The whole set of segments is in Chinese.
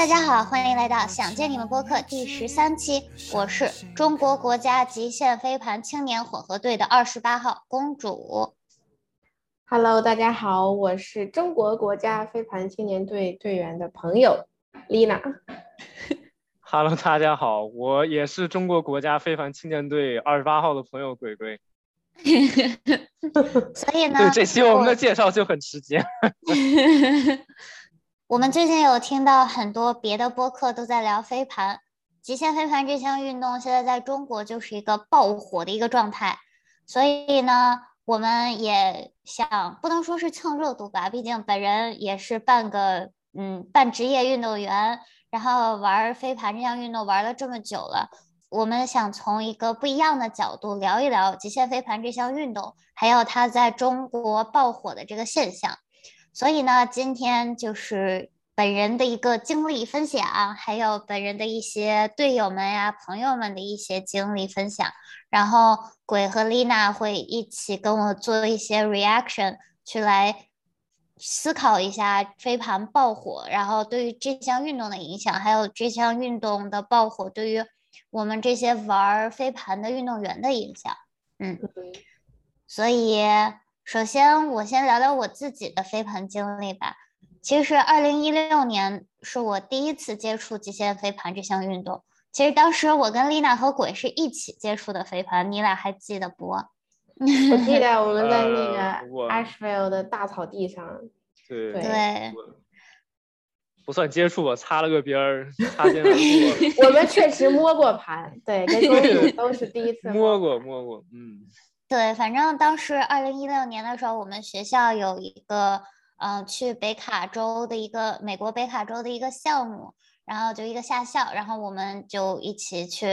大家好，欢迎来到想见你们播客第十三期，我是中国国家极限飞盘青年混合队的二十八号公主。Hello，大家好，我是中国国家飞盘青年队队员的朋友丽娜。Hello，大家好，我也是中国国家飞盘青年队二十八号的朋友鬼鬼。所以呢，对这期我们的介绍就很直接。我们最近有听到很多别的播客都在聊飞盘，极限飞盘这项运动现在在中国就是一个爆火的一个状态，所以呢，我们也想不能说是蹭热度吧，毕竟本人也是半个嗯半职业运动员，然后玩飞盘这项运动玩了这么久了。我们想从一个不一样的角度聊一聊极限飞盘这项运动，还有它在中国爆火的这个现象。所以呢，今天就是本人的一个经历分享，还有本人的一些队友们呀、朋友们的一些经历分享。然后鬼和丽娜会一起跟我做一些 reaction，去来思考一下飞盘爆火，然后对于这项运动的影响，还有这项运动的爆火对于我们这些玩飞盘的运动员的影响。嗯，所以。首先，我先聊聊我自己的飞盘经历吧。其实，二零一六年是我第一次接触极限飞盘这项运动。其实当时我跟丽娜和鬼是一起接触的飞盘，你俩还记得不？我记 得我们在那呃个 Asheville 的大草地上。对对，不算接触吧，擦了个边儿，擦肩而过。我们确实摸过盘，对，跟公主 都是第一次摸过，摸过，嗯。对，反正当时二零一六年的时候，我们学校有一个嗯、呃、去北卡州的一个美国北卡州的一个项目，然后就一个夏校，然后我们就一起去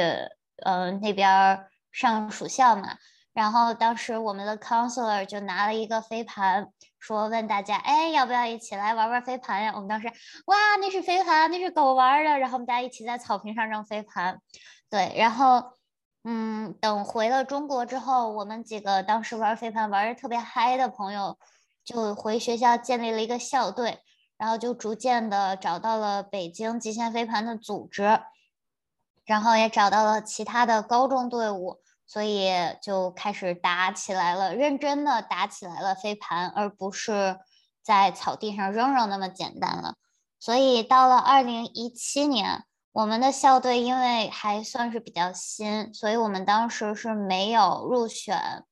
呃那边上暑校嘛。然后当时我们的 counselor 就拿了一个飞盘，说问大家，哎，要不要一起来玩玩飞盘呀？我们当时哇，那是飞盘，那是狗玩的。然后我们大家一起在草坪上扔飞盘，对，然后。嗯，等回了中国之后，我们几个当时玩飞盘玩的特别嗨的朋友，就回学校建立了一个校队，然后就逐渐的找到了北京极限飞盘的组织，然后也找到了其他的高中队伍，所以就开始打起来了，认真的打起来了飞盘，而不是在草地上扔扔那么简单了。所以到了二零一七年。我们的校队因为还算是比较新，所以我们当时是没有入选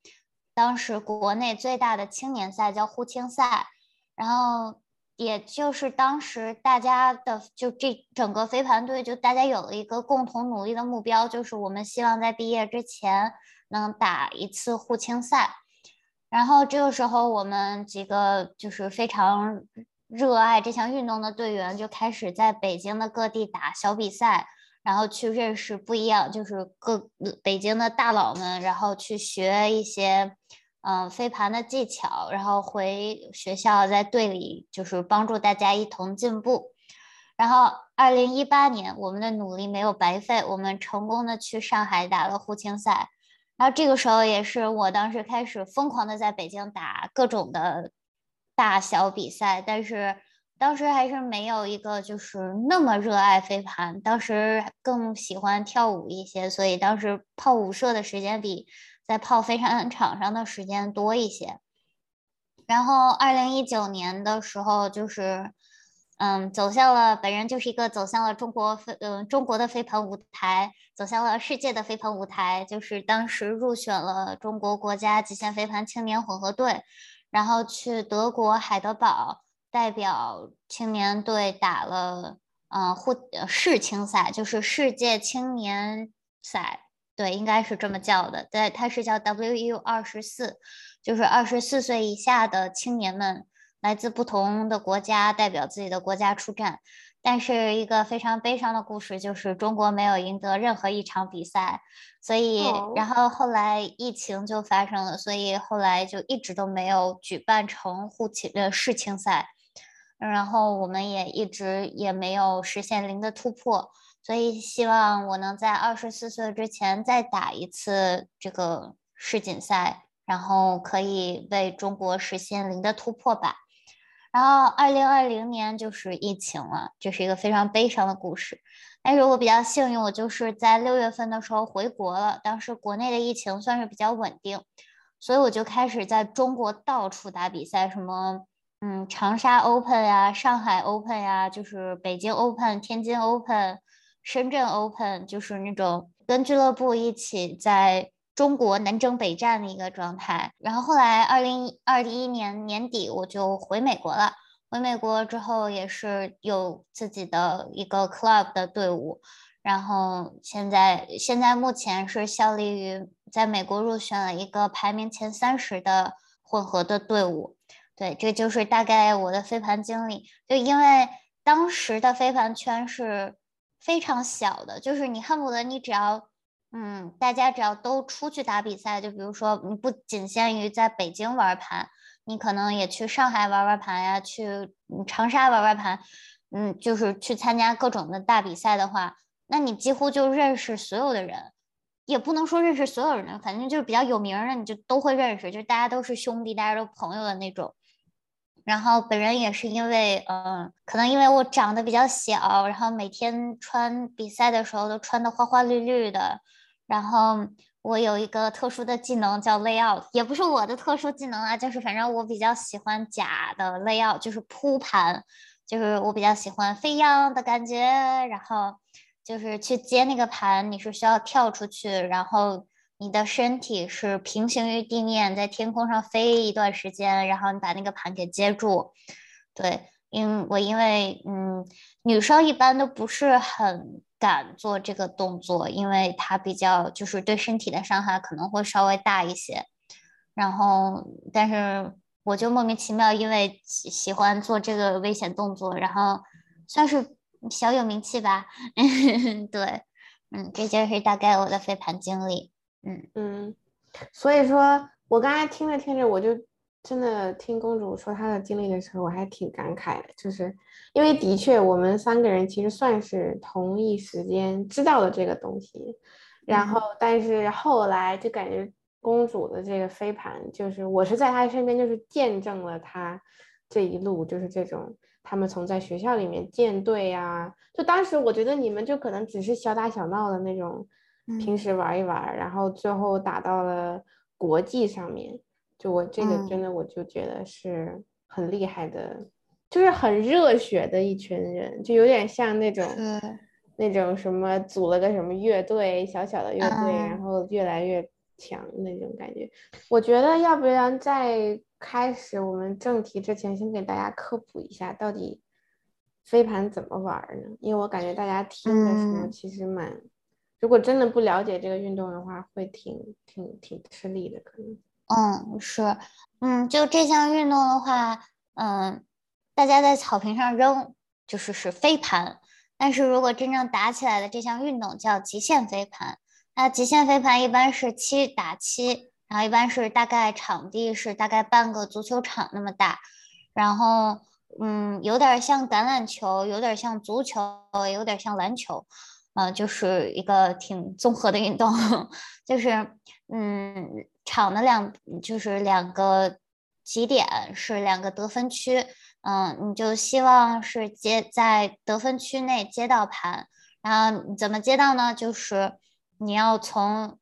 当时国内最大的青年赛，叫沪青赛。然后也就是当时大家的就这整个飞盘队，就大家有了一个共同努力的目标，就是我们希望在毕业之前能打一次沪青赛。然后这个时候，我们几个就是非常。热爱这项运动的队员就开始在北京的各地打小比赛，然后去认识不一样，就是各北京的大佬们，然后去学一些嗯飞盘的技巧，然后回学校在队里就是帮助大家一同进步。然后二零一八年，我们的努力没有白费，我们成功的去上海打了沪青赛。然后这个时候也是我当时开始疯狂的在北京打各种的。大小比赛，但是当时还是没有一个就是那么热爱飞盘，当时更喜欢跳舞一些，所以当时泡舞社的时间比在泡飞盘场上的时间多一些。然后二零一九年的时候，就是嗯，走向了本人就是一个走向了中国飞嗯、中国的飞盘舞台，走向了世界的飞盘舞台，就是当时入选了中国国家极限飞盘青年混合队。然后去德国海德堡代表青年队打了，嗯，沪世青赛，就是世界青年赛，对，应该是这么叫的。对，它是叫 WU 二十四，就是二十四岁以下的青年们来自不同的国家，代表自己的国家出战。但是一个非常悲伤的故事就是中国没有赢得任何一场比赛，所以然后后来疫情就发生了，所以后来就一直都没有举办成沪青呃世青赛，然后我们也一直也没有实现零的突破，所以希望我能在二十四岁之前再打一次这个世锦赛，然后可以为中国实现零的突破吧。然后二零二零年就是疫情了，这是一个非常悲伤的故事。但是我比较幸运，我就是在六月份的时候回国了，当时国内的疫情算是比较稳定，所以我就开始在中国到处打比赛，什么嗯长沙 Open 呀、上海 Open 呀，就是北京 Open、天津 Open、深圳 Open，就是那种跟俱乐部一起在。中国南征北战的一个状态，然后后来二零二一年年底我就回美国了。回美国之后也是有自己的一个 club 的队伍，然后现在现在目前是效力于在美国入选了一个排名前三十的混合的队伍。对，这就是大概我的飞盘经历。就因为当时的飞盘圈是非常小的，就是你恨不得你只要。嗯，大家只要都出去打比赛，就比如说你不仅限于在北京玩盘，你可能也去上海玩玩盘呀，去长沙玩玩盘，嗯，就是去参加各种的大比赛的话，那你几乎就认识所有的人，也不能说认识所有人，反正就是比较有名的，你就都会认识，就是大家都是兄弟，大家都朋友的那种。然后本人也是因为，嗯，可能因为我长得比较小，然后每天穿比赛的时候都穿的花花绿绿的。然后我有一个特殊的技能叫 layout，也不是我的特殊技能啊，就是反正我比较喜欢假的 layout，就是铺盘，就是我比较喜欢飞扬的感觉。然后就是去接那个盘，你是需要跳出去，然后你的身体是平行于地面，在天空上飞一段时间，然后你把那个盘给接住。对，因我因为嗯，女生一般都不是很。敢做这个动作，因为它比较就是对身体的伤害可能会稍微大一些。然后，但是我就莫名其妙，因为喜喜欢做这个危险动作，然后算是小有名气吧。对，嗯，这就是大概我的飞盘经历。嗯嗯，所以说我刚才听着听着，我就。真的听公主说她的经历的时候，我还挺感慨的，就是因为的确我们三个人其实算是同一时间知道的这个东西，然后但是后来就感觉公主的这个飞盘，就是我是在她身边，就是见证了她这一路，就是这种他们从在学校里面建队啊，就当时我觉得你们就可能只是小打小闹的那种，平时玩一玩，然后最后打到了国际上面。就我这个真的，我就觉得是很厉害的，就是很热血的一群人，就有点像那种那种什么组了个什么乐队，小小的乐队，然后越来越强那种感觉。我觉得要不然在开始我们正题之前，先给大家科普一下到底飞盘怎么玩呢？因为我感觉大家听的时候其实蛮，如果真的不了解这个运动的话，会挺挺挺吃力的，可能。嗯，是，嗯，就这项运动的话，嗯，大家在草坪上扔就是是飞盘，但是如果真正打起来的这项运动叫极限飞盘，那极限飞盘一般是七打七，然后一般是大概场地是大概半个足球场那么大，然后嗯，有点像橄榄球，有点像足球，有点像篮球，呃，就是一个挺综合的运动，就是嗯。场的两就是两个极点是两个得分区，嗯，你就希望是接在得分区内接到盘，然后怎么接到呢？就是你要从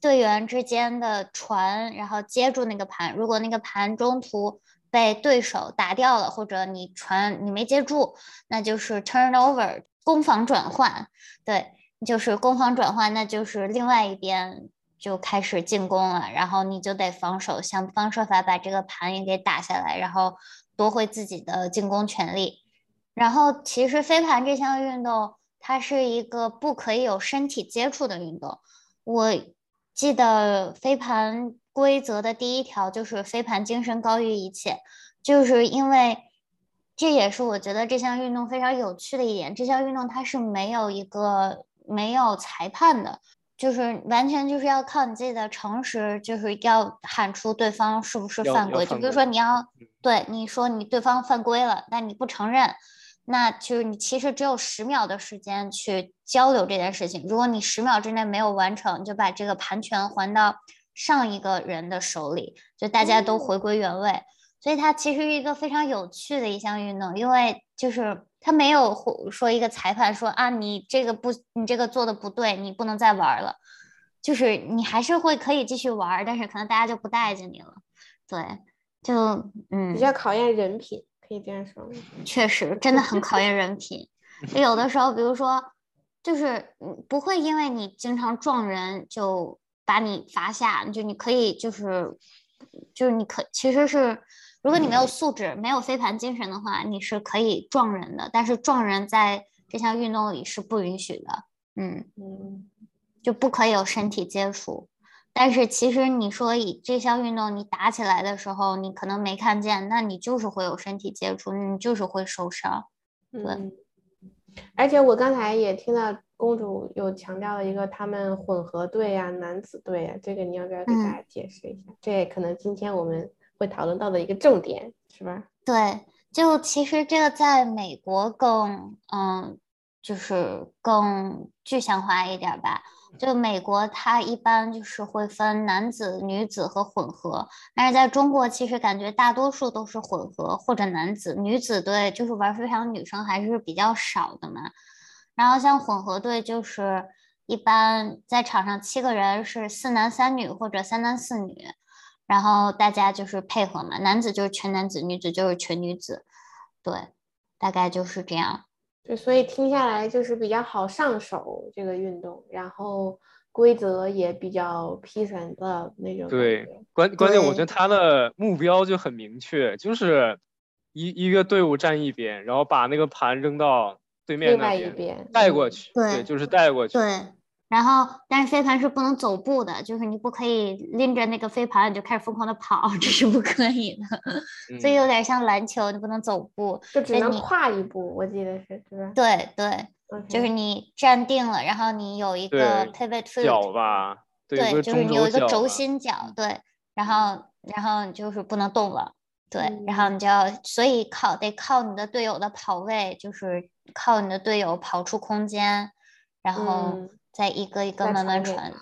队员之间的传，然后接住那个盘。如果那个盘中途被对手打掉了，或者你传你没接住，那就是 turnover 攻防转换，对，就是攻防转换，那就是另外一边。就开始进攻了，然后你就得防守，想方设法把这个盘也给打下来，然后夺回自己的进攻权利。然后其实飞盘这项运动，它是一个不可以有身体接触的运动。我记得飞盘规则的第一条就是飞盘精神高于一切，就是因为这也是我觉得这项运动非常有趣的一点。这项运动它是没有一个没有裁判的。就是完全就是要靠你自己的诚实，就是要喊出对方是不是犯规。就比如说你要对你说你对方犯规了，但你不承认，那就是你其实只有十秒的时间去交流这件事情。如果你十秒之内没有完成，你就把这个盘权还到上一个人的手里，就大家都回归原位。所以它其实是一个非常有趣的一项运动，因为就是它没有说一个裁判说啊，你这个不，你这个做的不对，你不能再玩了，就是你还是会可以继续玩，但是可能大家就不待见你了。对，就嗯，比较考验人品，可以这样说。确实，真的很考验人品。有的时候，比如说，就是不会因为你经常撞人就把你罚下，就你可以就是就是你可其实是，如果你没有素质、没有飞盘精神的话，你是可以撞人的。但是撞人在这项运动里是不允许的。嗯嗯，就不可以有身体接触。但是其实你说以这项运动，你打起来的时候，你可能没看见，那你就是会有身体接触，你就是会受伤。对。而且我刚才也听到公主有强调了一个他们混合队呀、男子队呀，这个你要不要给大家解释一下？这也可能今天我们会讨论到的一个重点，是吧？对，就其实这个在美国更嗯，就是更具象化一点吧。就美国，它一般就是会分男子、女子和混合，但是在中国，其实感觉大多数都是混合或者男子、女子队，就是玩飞盘女生还是比较少的嘛。然后像混合队，就是一般在场上七个人是四男三女或者三男四女，然后大家就是配合嘛，男子就是全男子，女子就是全女子，对，大概就是这样。对，所以听下来就是比较好上手这个运动，然后规则也比较 peace and love 那种。对，关关键我觉得他的目标就很明确，就是一一个队伍站一边，然后把那个盘扔到对面那边带过去。对，就是带过去。对。然后，但是飞盘是不能走步的，就是你不可以拎着那个飞盘你就开始疯狂的跑，这是不可以的。所以有点像篮球，你不能走步，就只能跨一步。我记得是，是吧？对对，就是你站定了，然后你有一个 pivot foot，脚吧？对，就是你有一个轴心脚，对，然后然后就是不能动了，对，然后你就要，所以靠得靠你的队友的跑位，就是靠你的队友跑出空间，然后。再一个一个慢慢传，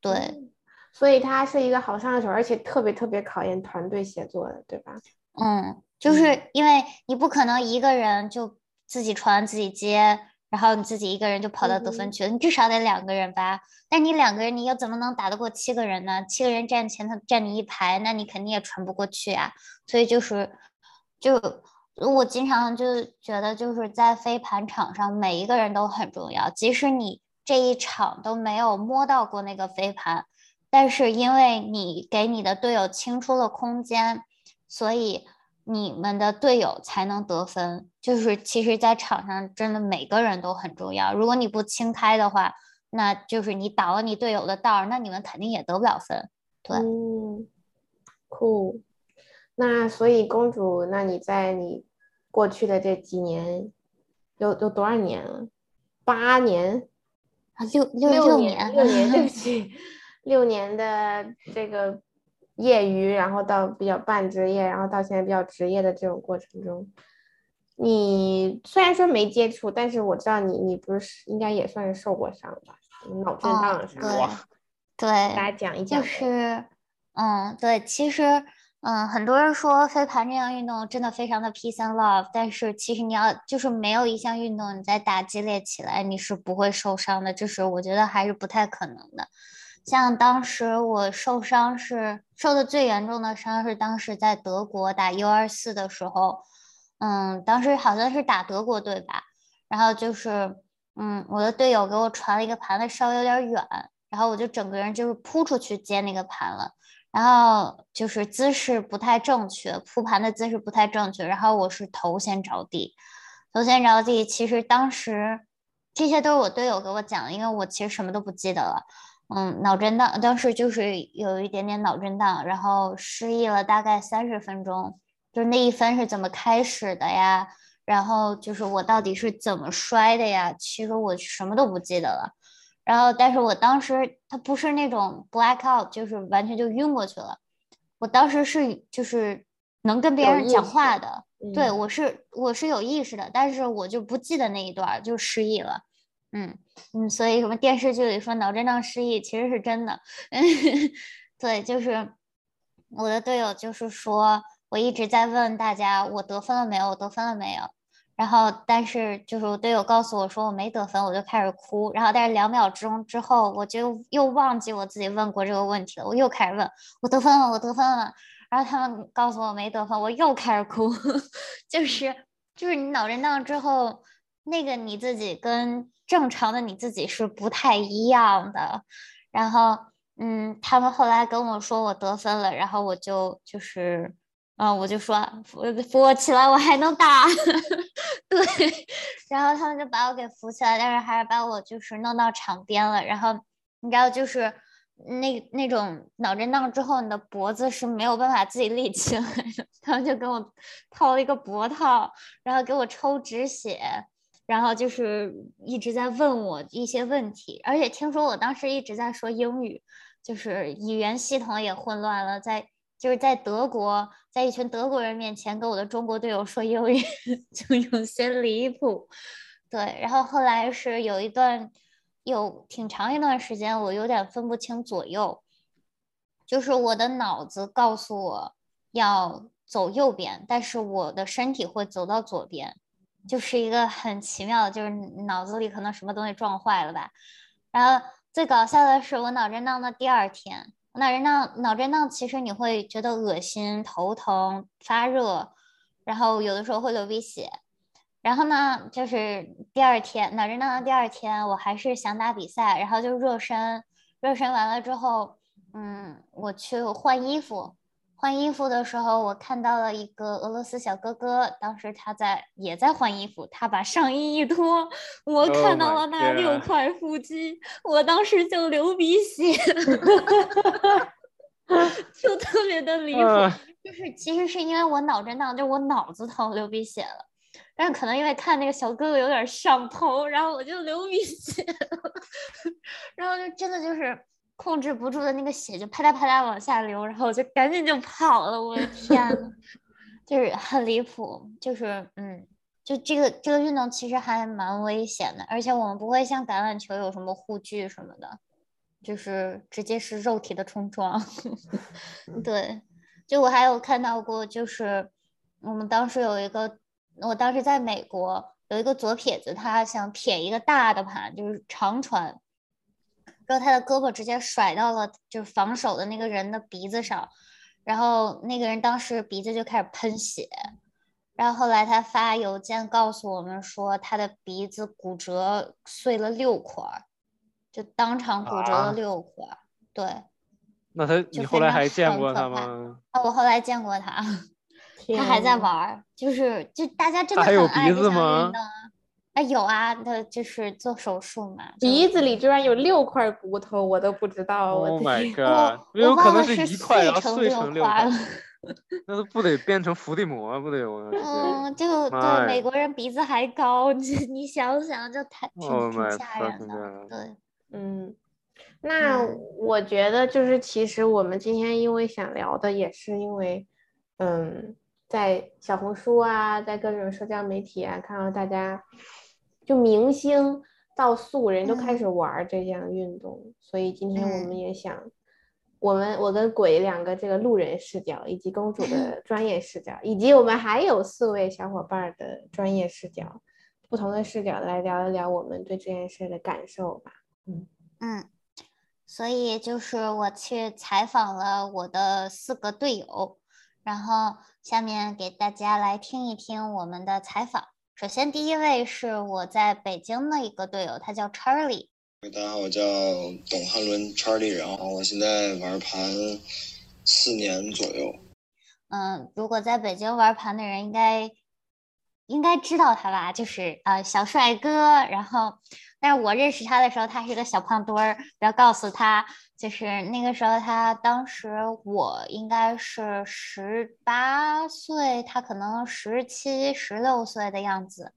对，所以它是一个好上手，而且特别特别考验团队协作的，对吧？嗯，就是因为你不可能一个人就自己传自己接，然后你自己一个人就跑到得分区，你至少得两个人吧？但你两个人，你又怎么能打得过七个人呢？七个人站前头站你一排，那你肯定也传不过去啊。所以就是，就我经常就觉得，就是在飞盘场上，每一个人都很重要，即使你。这一场都没有摸到过那个飞盘，但是因为你给你的队友清出了空间，所以你们的队友才能得分。就是其实，在场上真的每个人都很重要。如果你不清开的话，那就是你挡了你队友的道，那你们肯定也得不了分。对，酷。那所以公主，那你在你过去的这几年，有有多少年了？八年。啊，六六六年，六年，对不 起，六年的这个业余，然后到比较半职业，然后到现在比较职业的这种过程中，你虽然说没接触，但是我知道你，你不是应该也算是受过伤吧？脑震荡啥的，对，大家讲一讲。就是，嗯，对，其实。嗯，很多人说飞盘这项运动真的非常的 peace and love，但是其实你要就是没有一项运动你在打激烈起来你是不会受伤的，这是我觉得还是不太可能的。像当时我受伤是受的最严重的伤是当时在德国打 U 二四的时候，嗯，当时好像是打德国队吧，然后就是嗯我的队友给我传了一个盘子稍微有点远，然后我就整个人就是扑出去接那个盘了。然后就是姿势不太正确，铺盘的姿势不太正确。然后我是头先着地，头先着地。其实当时这些都是我队友给我讲的，因为我其实什么都不记得了。嗯，脑震荡，当时就是有一点点脑震荡，然后失忆了大概三十分钟。就是那一分是怎么开始的呀？然后就是我到底是怎么摔的呀？其实我什么都不记得了。然后，但是我当时他不是那种 black out，就是完全就晕过去了。我当时是就是能跟别人讲话的，对我是我是有意识的，但是我就不记得那一段就失忆了。嗯嗯，所以什么电视剧里说脑震荡失忆其实是真的。对，就是我的队友就是说，我一直在问大家我得分了没有，我得分了没有。然后但是就是我队友告诉我说我没得分，我就开始哭。然后但是两秒钟之后，我就又忘记我自己问过这个问题了，我又开始问我得分了，我得分了。然后他们告诉我没得分，我又开始哭，就是就是你脑震荡之后，那个你自己跟正常的你自己是不太一样的。然后嗯，他们后来跟我说我得分了，然后我就就是嗯，我就说扶扶我起来，我还能打，对。然后他们就把我给扶起来，但是还是把我就是弄到场边了。然后你知道就是。那那种脑震荡之后，你的脖子是没有办法自己立起来的。他们就给我套了一个脖套，然后给我抽止血，然后就是一直在问我一些问题。而且听说我当时一直在说英语，就是语言系统也混乱了。在就是在德国，在一群德国人面前跟我的中国队友说英语，就有些离谱。对，然后后来是有一段。有挺长一段时间，我有点分不清左右，就是我的脑子告诉我要走右边，但是我的身体会走到左边，就是一个很奇妙的，就是脑子里可能什么东西撞坏了吧。然后最搞笑的是，我脑震荡的第二天，脑震荡脑震荡其实你会觉得恶心、头疼、发热，然后有的时候会流鼻血。然后呢，就是第二天脑震荡的第二天，我还是想打比赛，然后就热身，热身完了之后，嗯，我去换衣服，换衣服的时候，我看到了一个俄罗斯小哥哥，当时他在也在换衣服，他把上衣一脱，我看到了那六块腹肌，我当时就流鼻血，就特别的离谱，就是其实是因为我脑震荡，就我脑子疼流鼻血了。但是可能因为看那个小哥哥有点上头，然后我就流鼻血，然后就真的就是控制不住的那个血就啪嗒啪嗒往下流，然后我就赶紧就跑了。我的天呐，就是很离谱，就是嗯，就这个这个运动其实还蛮危险的，而且我们不会像橄榄球有什么护具什么的，就是直接是肉体的冲撞。对，就我还有看到过，就是我们当时有一个。我当时在美国有一个左撇子，他想撇一个大的盘，就是长传，然后他的胳膊直接甩到了就是防守的那个人的鼻子上，然后那个人当时鼻子就开始喷血，然后后来他发邮件告诉我们说他的鼻子骨折碎了六块，就当场骨折了六块，对。那他你后来还见过他吗？啊，我后来见过他。他还在玩儿，就是就大家真的很爱这项运动啊！哎，有啊，他就是做手术嘛，鼻子里居然有六块骨头，我都不知道。Oh my god！有可能是一块，然后碎成六块。那都不得变成伏地魔，不得有？嗯，就对美国人鼻子还高，你你想想，就太挺挺吓人的。对，嗯，那我觉得就是其实我们今天因为想聊的也是因为，嗯。在小红书啊，在各种社交媒体啊，看到大家就明星到素人都开始玩这项运动，所以今天我们也想，我们我跟鬼两个这个路人视角，以及公主的 专业视角，以及我们还有四位小伙伴的专业视角，不同的视角来聊一聊我们对这件事的感受吧。嗯嗯，所以就是我去采访了我的四个队友。然后下面给大家来听一听我们的采访。首先，第一位是我在北京的一个队友，他叫 Charlie。大家好，我叫董汉伦 Charlie，然后我现在玩盘四年左右。嗯，如果在北京玩盘的人应该应该知道他吧？就是呃小帅哥。然后，但是我认识他的时候，他是个小胖墩儿。不要告诉他。就是那个时候，他当时我应该是十八岁，他可能十七、十六岁的样子。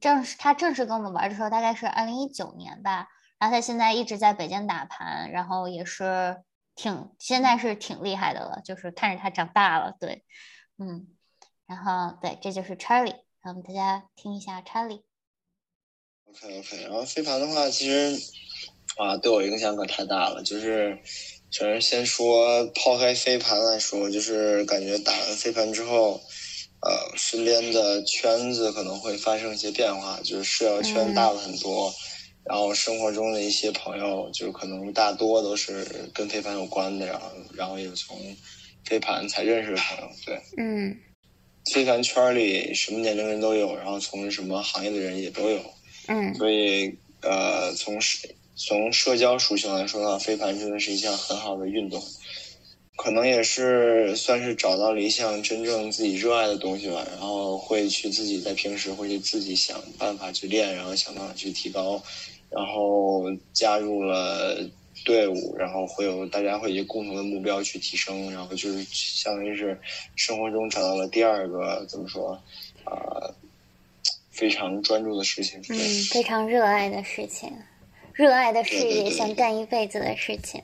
正是他正式跟我们玩的时候，大概是二零一九年吧。然后他现在一直在北京打盘，然后也是挺现在是挺厉害的了。就是看着他长大了，对，嗯，然后对，这就是 Charlie，我们大家听一下 Charlie。OK OK，然后飞盘的话，其实。啊，对我影响可太大了。就是，首先先说抛开飞盘来说，就是感觉打完飞盘之后，呃，身边的圈子可能会发生一些变化，就是社交圈大了很多。然后生活中的一些朋友，就可能大多都是跟飞盘有关的，然后然后也从飞盘才认识的朋友。对，嗯，飞盘圈里什么年龄人都有，然后从事什么行业的人也都有。嗯，所以呃，从社从社交属性来说呢，飞盘真的是一项很好的运动，可能也是算是找到了一项真正自己热爱的东西吧。然后会去自己在平时会去自己想办法去练，然后想办法去提高。然后加入了队伍，然后会有大家会以共同的目标去提升，然后就是相当于是生活中找到了第二个怎么说啊，非常专注的事情，嗯，非常热爱的事情，热爱的事业，想干一辈子的事情。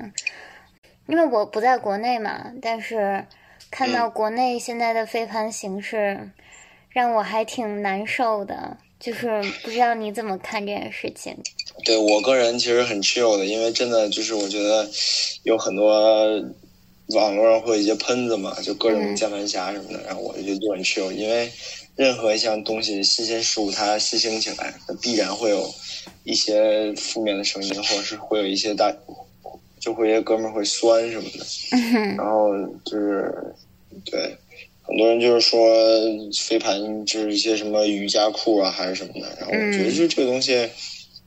因为我不在国内嘛，但是看到国内现在的飞盘形势，让我还挺难受的。就是不知道你怎么看这件事情。对我个人其实很 chill 的，因为真的就是我觉得有很多网络上会有一些喷子嘛，就各种键盘侠什么的，然后我就就很 chill，因为任何一项东西新鲜事物它新兴起来，它必然会有一些负面的声音，或者是会有一些大，就会一些哥们儿会酸什么的，然后就是对。很多人就是说飞盘就是一些什么瑜伽裤啊，还是什么的。然后我觉得就这个东西，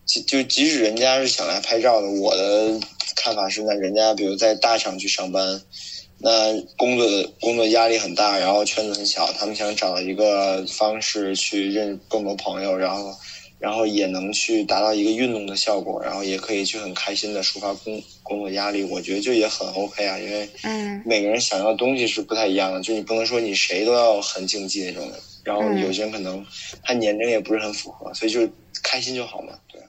就就即使人家是想来拍照的，我的看法是，那人家比如在大厂去上班，那工作的工作压力很大，然后圈子很小，他们想找一个方式去认更多朋友，然后。然后也能去达到一个运动的效果，然后也可以去很开心的抒发工工作压力，我觉得就也很 OK 啊，因为嗯，每个人想要的东西是不太一样的，就你不能说你谁都要很竞技那种的，然后有些人可能他年龄也不是很符合，所以就开心就好嘛，对。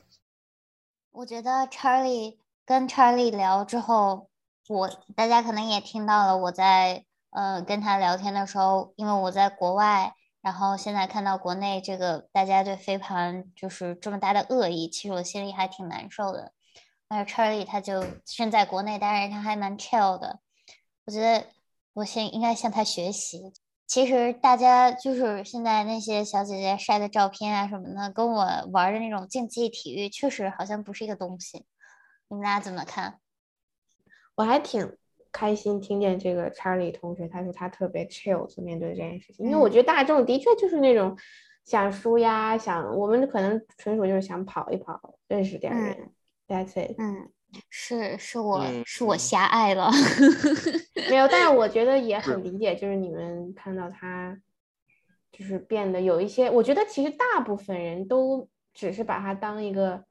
我觉得 Charlie 跟 Charlie 聊之后，我大家可能也听到了，我在呃跟他聊天的时候，因为我在国外。然后现在看到国内这个大家对飞盘就是这么大的恶意，其实我心里还挺难受的。但是 Charlie 他就身在国内，但是他还蛮 chill 的。我觉得我现应该向他学习。其实大家就是现在那些小姐姐晒的照片啊什么的，跟我玩的那种竞技体育确实好像不是一个东西。你们俩怎么看？我还挺。开心听见这个查理同学，他说他特别 chill 去面对这件事情，因为我觉得大众的确就是那种想输呀，想我们可能纯属就是想跑一跑，认识点人。That's it。嗯，是是我是我狭隘了，没有，但是我觉得也很理解，就是你们看到他就是变得有一些，我觉得其实大部分人都只是把它当一个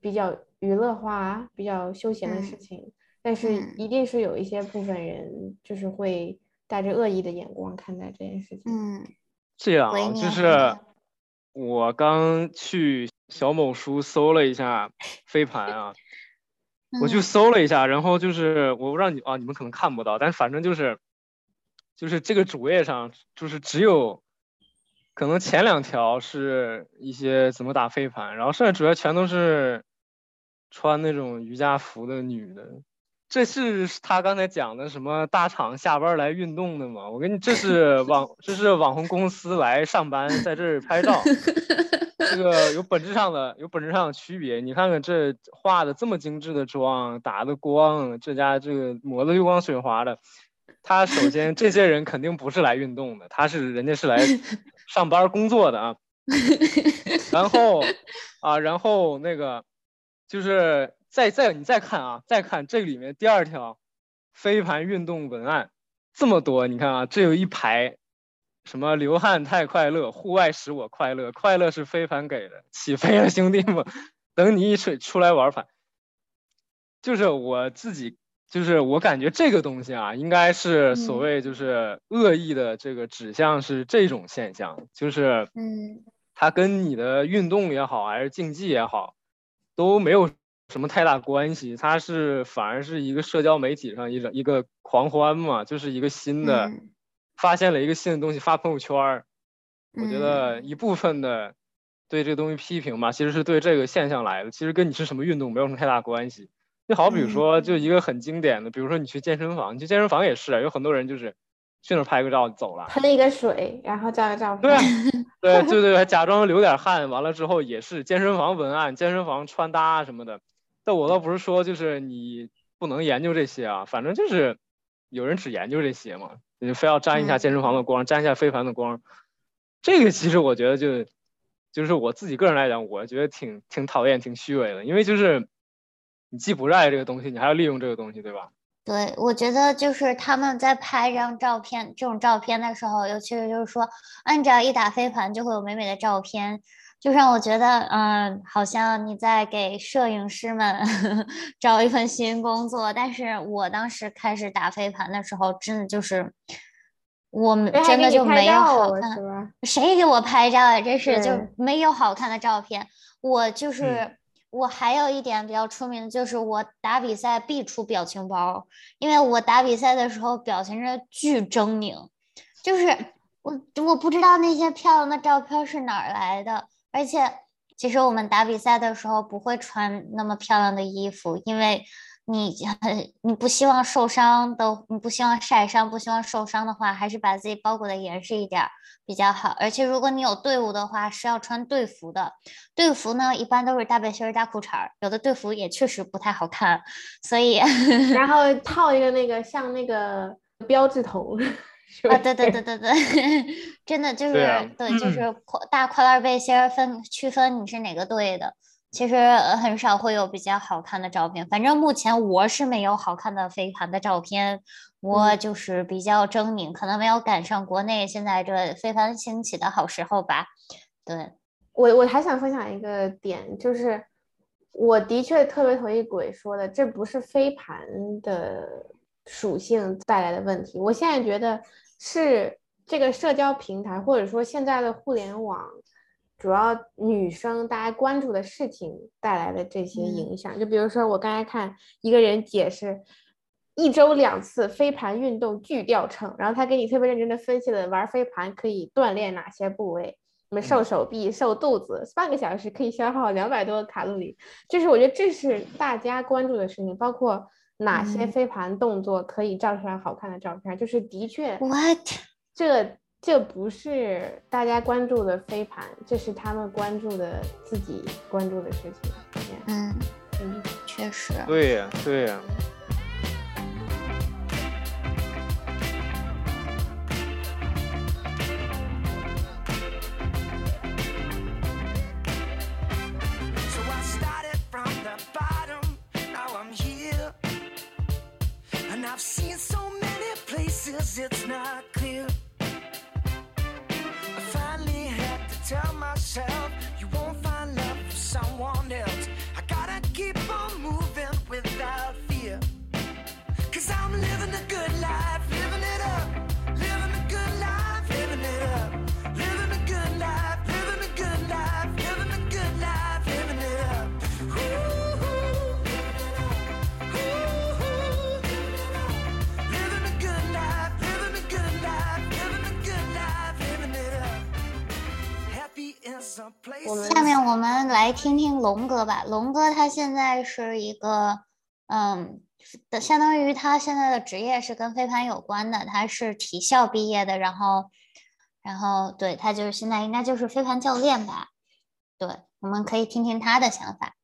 比较娱乐化、比较休闲的事情。但是一定是有一些部分人，就是会带着恶意的眼光看待这件事情。嗯，这样就是我刚去小某书搜了一下飞盘啊，我去搜了一下，然后就是我不知道你啊，你们可能看不到，但反正就是就是这个主页上就是只有可能前两条是一些怎么打飞盘，然后剩下主要全都是穿那种瑜伽服的女的。这是他刚才讲的什么大厂下班来运动的吗？我跟你这是 网这是网红公司来上班，在这儿拍照，这个有本质上的有本质上的区别。你看看这化的这么精致的妆，打的光，这家这个抹的油光水滑的，他首先这些人肯定不是来运动的，他是人家是来上班工作的啊。然后啊，然后那个就是。再再你再看啊，再看这里面第二条，飞盘运动文案这么多，你看啊，这有一排，什么流汗太快乐，户外使我快乐，快乐是飞盘给的，起飞了兄弟们，等你一出出来玩盘，就是我自己，就是我感觉这个东西啊，应该是所谓就是恶意的这个指向是这种现象，就是嗯，它跟你的运动也好，还是竞技也好，都没有。什么太大关系？它是反而是一个社交媒体上一个一个狂欢嘛，就是一个新的发现了一个新的东西发朋友圈儿。我觉得一部分的对这个东西批评吧，其实是对这个现象来的，其实跟你是什么运动没有什么太大关系。就好比说，就一个很经典的，比如说你去健身房，你去健身房也是，有很多人就是去那拍个照走了，喷一个水，然后照个照片。对 对对对，还假装流点汗，完了之后也是健身房文案、健身房穿搭什么的。但我倒不是说就是你不能研究这些啊，反正就是有人只研究这些嘛，你就非要沾一下健身房的光，沾一下飞盘的光。这个其实我觉得就就是我自己个人来讲，我觉得挺挺讨厌、挺虚伪的，因为就是。你既不热爱这个东西，你还要利用这个东西，对吧？对，我觉得就是他们在拍这张照片、这种照片的时候，尤其是就是说，按照一打飞盘就会有美美的照片，就让我觉得，嗯，好像你在给摄影师们 找一份新工作。但是我当时开始打飞盘的时候，真的就是，我们真的就没有好看，谁给我拍照呀？这是就没有好看的照片，我就是。我还有一点比较出名的就是我打比赛必出表情包，因为我打比赛的时候表情是巨狰狞，就是我我不知道那些漂亮的照片是哪儿来的，而且其实我们打比赛的时候不会穿那么漂亮的衣服，因为。你你不希望受伤的，你不希望晒伤，不希望受伤的话，还是把自己包裹的严实一点比较好。而且如果你有队伍的话，是要穿队服的。队服呢，一般都是大背心儿、大裤衩儿，有的队服也确实不太好看。所以，然后套一个那个像那个标志筒，啊，对对对对对，真的就是对，就是大跨栏背心分区分你是哪个队的。其实很少会有比较好看的照片，反正目前我是没有好看的飞盘的照片，我就是比较狰狞，可能没有赶上国内现在这飞盘兴起的好时候吧。对我我还想分享一个点，就是我的确特别同意鬼说的，这不是飞盘的属性带来的问题，我现在觉得是这个社交平台或者说现在的互联网。主要女生大家关注的事情带来的这些影响，就比如说我刚才看一个人解释，一周两次飞盘运动巨掉秤，然后他给你特别认真的分析了玩飞盘可以锻炼哪些部位，什么瘦手臂、瘦肚子，半个小时可以消耗两百多卡路里，就是我觉得这是大家关注的事情，包括哪些飞盘动作可以照出来好看的照片，就是的确，what 这。这不是大家关注的飞盘，这是他们关注的自己关注的事情。嗯嗯，确实。对呀，对呀。it's not clear 下面我们来听听龙哥吧。龙哥他现在是一个，嗯，的相当于他现在的职业是跟飞盘有关的，他是体校毕业的，然后，然后对他就是现在应该就是飞盘教练吧。对，我们可以听听他的想法。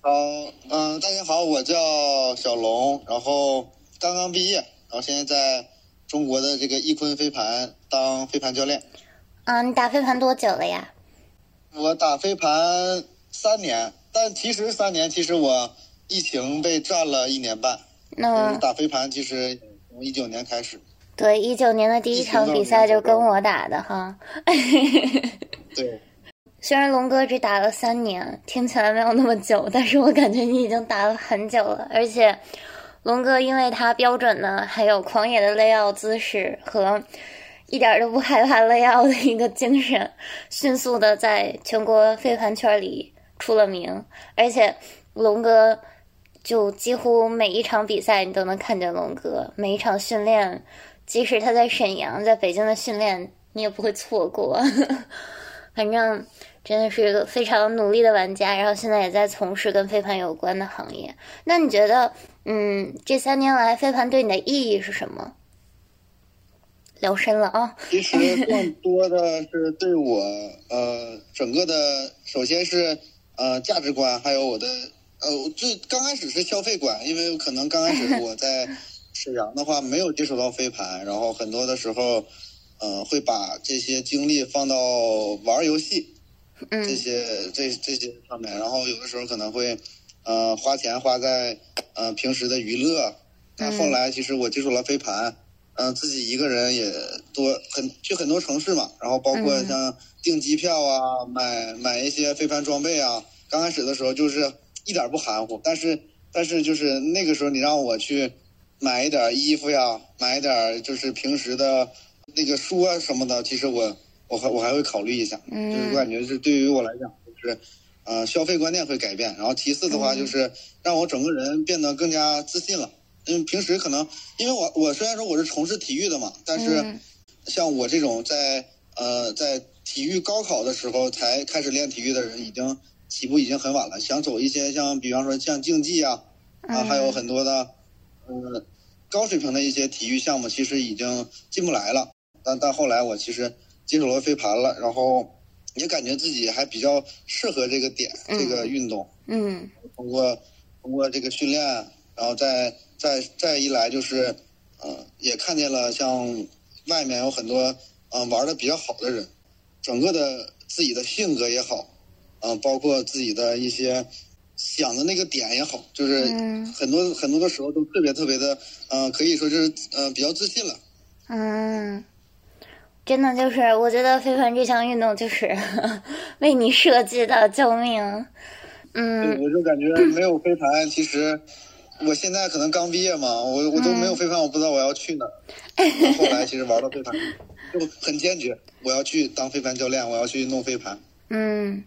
好，嗯，大家好，我叫小龙，然后刚刚毕业，然后现在在中国的这个易坤飞盘当飞盘教练。嗯，你打飞盘多久了呀？我打飞盘三年，但其实三年，其实我疫情被占了一年半。那打飞盘其实从一九年开始。对，一九年的第一场比赛就跟我打的哈。对。虽然龙哥只打了三年，听起来没有那么久，但是我感觉你已经打了很久了。而且，龙哥因为他标准呢，还有狂野的勒奥姿势和。一点都不害怕勒奥的一个精神，迅速的在全国飞盘圈里出了名，而且龙哥就几乎每一场比赛你都能看见龙哥，每一场训练，即使他在沈阳，在北京的训练你也不会错过。反正真的是一个非常努力的玩家，然后现在也在从事跟飞盘有关的行业。那你觉得，嗯，这三年来飞盘对你的意义是什么？聊深了啊！其实更多的是对我呃整个的，首先是呃价值观，还有我的呃最刚开始是消费观，因为可能刚开始我在 沈阳的话没有接触到飞盘，然后很多的时候，呃会把这些精力放到玩游戏，这些这这些上面，然后有的时候可能会呃花钱花在呃平时的娱乐，但后来其实我接触了飞盘。嗯，自己一个人也多很去很多城市嘛，然后包括像订机票啊，买买一些飞盘装备啊。刚开始的时候就是一点不含糊，但是但是就是那个时候你让我去买一点衣服呀，买一点就是平时的那个书啊什么的，其实我我还我还会考虑一下，就是我感觉是对于我来讲就是呃消费观念会改变，然后其次的话就是让我整个人变得更加自信了。因为平时可能，因为我我虽然说我是从事体育的嘛，但是像我这种在呃在体育高考的时候才开始练体育的人，已经起步已经很晚了。想走一些像比方说像竞技啊啊，还有很多的呃高水平的一些体育项目，其实已经进不来了。但但后来我其实接触了飞盘了，然后也感觉自己还比较适合这个点这个运动。嗯，通过通过这个训练，然后再。再再一来就是，嗯，也看见了像外面有很多嗯玩的比较好的人，整个的自己的性格也好，嗯，包括自己的一些想的那个点也好，就是很多很多的时候都特别特别的，嗯，可以说就是嗯比较自信了。嗯，真的就是我觉得飞盘这项运动就是 为你设计的，救命！嗯，我就感觉没有飞盘其实。我现在可能刚毕业嘛，我我都没有飞盘，我不知道我要去哪。后来其实玩到飞盘，就很坚决，我要去当飞盘教练，我要去弄飞盘。嗯，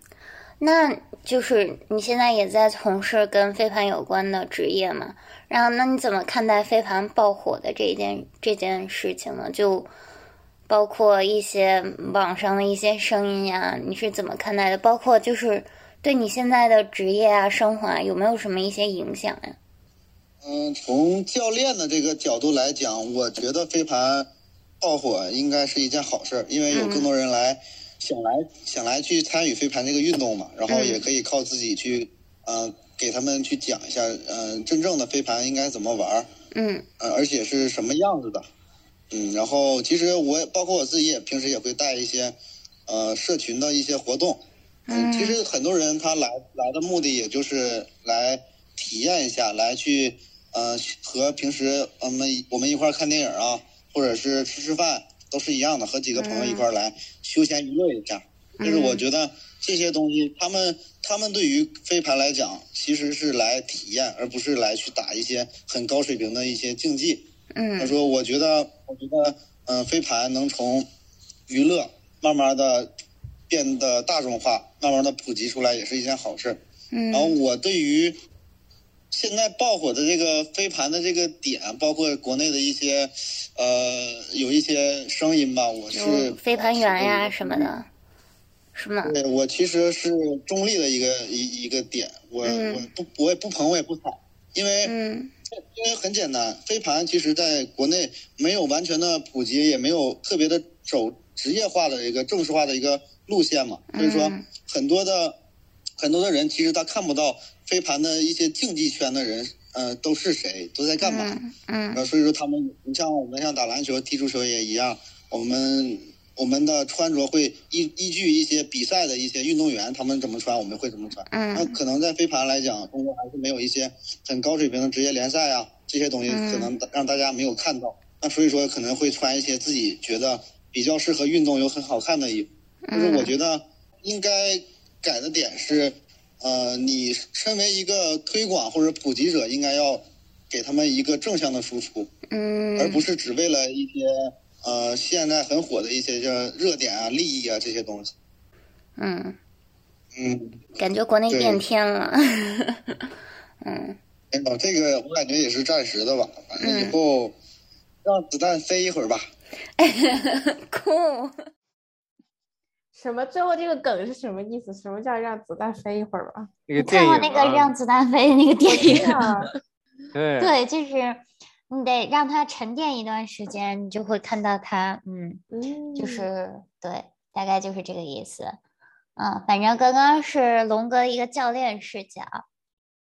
那就是你现在也在从事跟飞盘有关的职业嘛？然后，那你怎么看待飞盘爆火的这一件这件事情呢？就包括一些网上的一些声音呀，你是怎么看待的？包括就是对你现在的职业啊、生活啊，有没有什么一些影响呀？嗯，从教练的这个角度来讲，我觉得飞盘爆火应该是一件好事，因为有更多人来想来想来去参与飞盘这个运动嘛，然后也可以靠自己去，呃，给他们去讲一下，呃，真正的飞盘应该怎么玩，嗯，呃，而且是什么样子的，嗯，然后其实我包括我自己也平时也会带一些，呃，社群的一些活动，嗯，其实很多人他来来的目的也就是来体验一下，来去。呃，和平时我们我们一块看电影啊，或者是吃吃饭，都是一样的，和几个朋友一块来休闲娱乐一下。就是我觉得这些东西，他们他们对于飞盘来讲，其实是来体验，而不是来去打一些很高水平的一些竞技。嗯，他说，我觉得，我觉得，嗯，飞盘能从娱乐慢慢的变得大众化，慢慢的普及出来，也是一件好事。嗯，然后我对于。现在爆火的这个飞盘的这个点，包括国内的一些，呃，有一些声音吧，我是飞盘员呀什么的，是吗？对我其实是中立的一个一一个点，我我不我也不捧我也不踩，因为因为很简单，飞盘其实在国内没有完全的普及，也没有特别的走职业化的一个正式化的一个路线嘛，所以说很多的很多的人其实他看不到。飞盘的一些竞技圈的人，呃，都是谁？都在干嘛？嗯，所以说他们，你像我们像打篮球、踢足球也一样，我们我们的穿着会依依据一些比赛的一些运动员，他们怎么穿，我们会怎么穿。嗯，那可能在飞盘来讲，中国还是没有一些很高水平的职业联赛啊，这些东西可能让大家没有看到。那所以说可能会穿一些自己觉得比较适合运动又很好看的衣服。就是我觉得应该改的点是。呃，你身为一个推广或者普及者，应该要给他们一个正向的输出，嗯，而不是只为了一些呃现在很火的一些叫热点啊、利益啊这些东西。嗯嗯，感觉国内变天了。嗯，哎呦，这个我感觉也是暂时的吧，反正以后让子弹飞一会儿吧。酷。什么？最后这个梗是什么意思？什么叫让子弹飞一会儿吧？你那个电影看过那个啊让子弹飞那个电影？啊，对对，就是你得让它沉淀一段时间，你就会看到它，嗯，嗯，就是对，大概就是这个意思。嗯，反正刚刚是龙哥一个教练视角，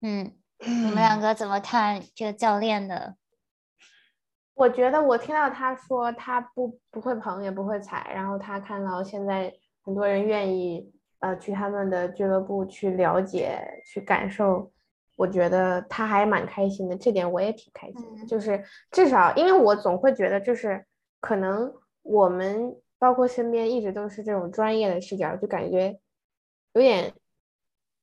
嗯，你们两 个怎么看这个教练的？我觉得我听到他说他不不会捧也不会踩，然后他看到现在很多人愿意呃去他们的俱乐部去了解、去感受，我觉得他还蛮开心的，这点我也挺开心的。嗯就是至少因为我总会觉得，就是可能我们包括身边一直都是这种专业的视角，就感觉有点。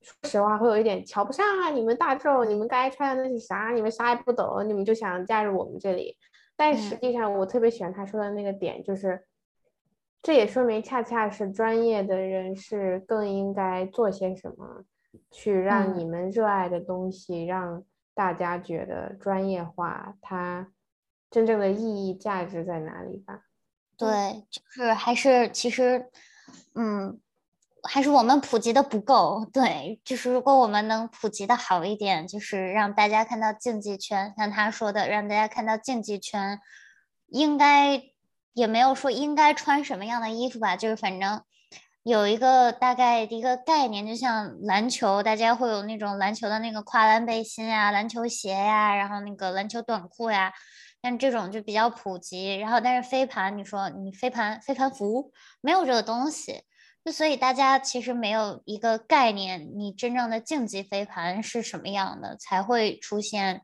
说实话，会有一点瞧不上啊！你们大众，你们该穿的那是啥？你们啥也不懂，你们就想加入我们这里。但实嗯际上，我特别喜欢他说的那个点，就是这也说明，恰恰是专业的人士更应该做些什么，去让你嗯们热爱的东西，让大家觉得专业化，它真正的意义价值在哪里吧？对，就是还是其实，嗯，还是我们普及的不够。对，就是如果我们能普及的好一点，就是让大家看到竞技圈，像他说的，让大家看到竞技圈应该也没有说应该穿什么样的衣服吧，就是反正有一个大概的一个概念，就像篮球，大家会有那种篮球的那个跨栏背心啊、篮球鞋呀，然后那个篮球短裤呀。但这种就比较普及，然后但是飞盘，你说你飞盘飞盘服没有这个东西，就所以大家其实没有一个概念，你真正的竞技飞盘是什么样的，才会出现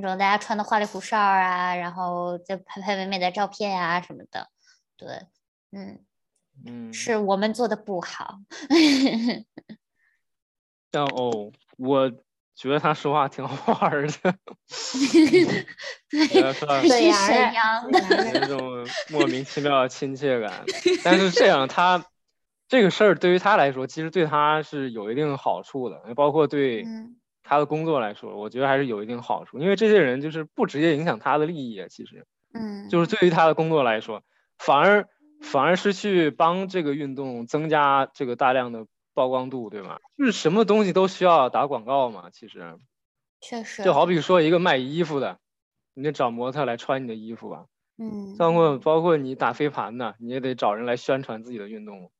那种大家穿的花里胡哨啊，然后就拍拍美美的照片呀、什么的。对，嗯，嗯，是我们做的不好。像哦，我觉得他说话挺好玩儿的，沈阳的。有一种莫名其妙的亲切感。但是这样，他这个事儿对于他来说，其实对他是有一定好处的，包括对嗯他的工作来说，我觉得还是有一定好处。因为这些人就是不直接影响他的利益啊，其实嗯，就是对于他的工作来说，反而反而是去帮这个运动增加这个大量的曝光度，对吗？就是什么东西都需要打广告嘛，其实确实，就好比说一个卖衣服的，你得找模特来穿你的衣服吧。嗯，包括包括你打飞盘的，你也得找人来宣传自己的运动，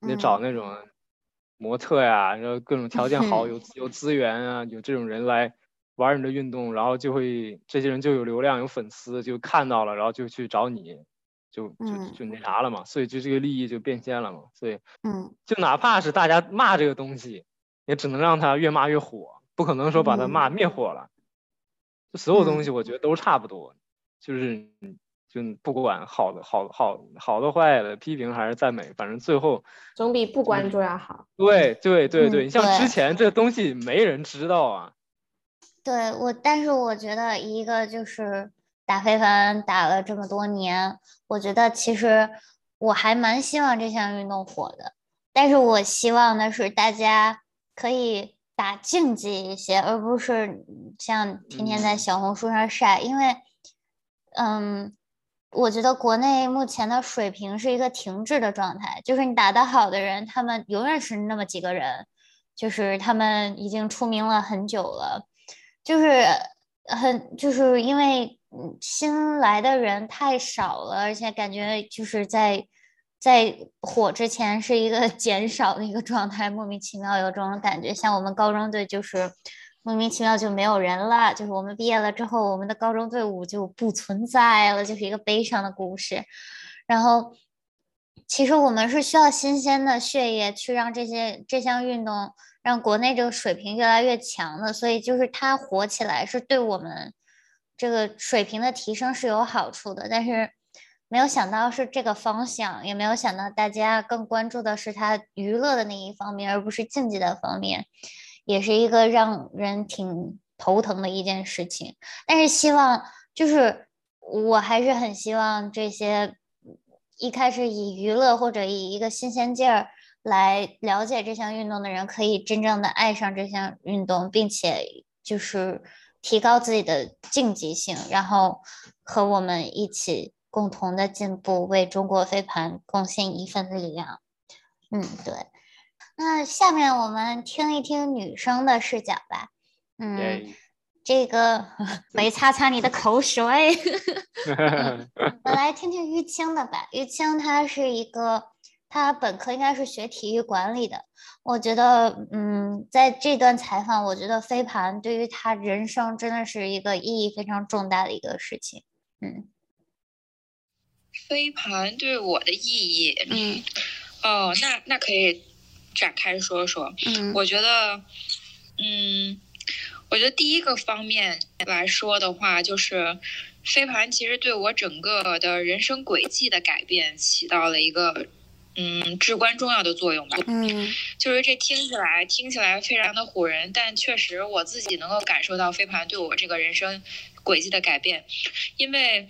你得找嗯那种模特呀，然后各种条件好、嗯有 有资源啊，有这种人来玩你的运动，然后就会这些人就有流量、有粉丝，就看到了，然后就去找你，就就嗯。就那啥了嘛，所以就这个利益就变现了嘛，所以嗯。就哪怕是大家骂这个东西，也只能让他越骂越火，不可能说把它嗯。骂灭火了。就所有东嗯。西，我觉得都差不多，就是就不管好的好好好的坏的批评还是赞美，反正最后总比不关注要好。对对对对，嗯你像之前这东西没人知道啊，对我，但是我觉得一个就是打非凡打了这么多年，我觉得其实我还蛮希望这项运动火的，但是我希望的是大家可以打竞技一些，而不是像天天在嗯。小红书上晒，因为，嗯，我觉得国内目前的水平是一个停滞的状态，就是你打得好的人，他们永远是那么几个人，就是他们已经出名了很久了。就是很就是因为新来的人太少了，而且感觉就是在在火之前是一个 减少的一个状态，莫名其妙有这种感觉。像我们高中队就是莫名其妙就没有人了，就是我们毕业了之后，我们的高中队伍就不存在了，就是一个悲伤的故事。然后。其实我们是需要新鲜的血液去让这些这项运动让国内这个水平越来越强的，所以就是它火起来是对我们这个水平的提升是有好处的。但是没有想到是这个方向，也没有想到大家更关注的是它娱乐的那一方面，而不是竞技的方面，也是一个让人挺头疼的一件事情。但是希望就是我还是很希望这些。一开始以娱乐或者以一个新鲜劲儿来了解这项运动的人，可以真正的爱上这项运动，并且就是提高自己的竞技性，然后和我们一起共同的进步，为中国飞盘贡献一份力量。嗯，对。那下面我们听一听女生的视角吧。嗯，这个 没擦擦你的口水。我来听听玉清的吧。玉清她是一个，她本科应该是学体育管理的。我觉得，嗯，在这段采访，我觉得飞盘对于她人生真的是一个意义非常重大的一个事情。嗯，飞盘对我的意义，嗯，哦，那那可以。展开说说，嗯，我觉得，嗯，我觉得第一个方面来说的话，就是飞盘其实对我整个的人生轨迹的改变起到了一个，嗯，至关重要的作用吧。嗯，就是这听起来听起来非常的唬人，但确实我自己能够感受到飞盘对我这个人生轨迹的改变，因为，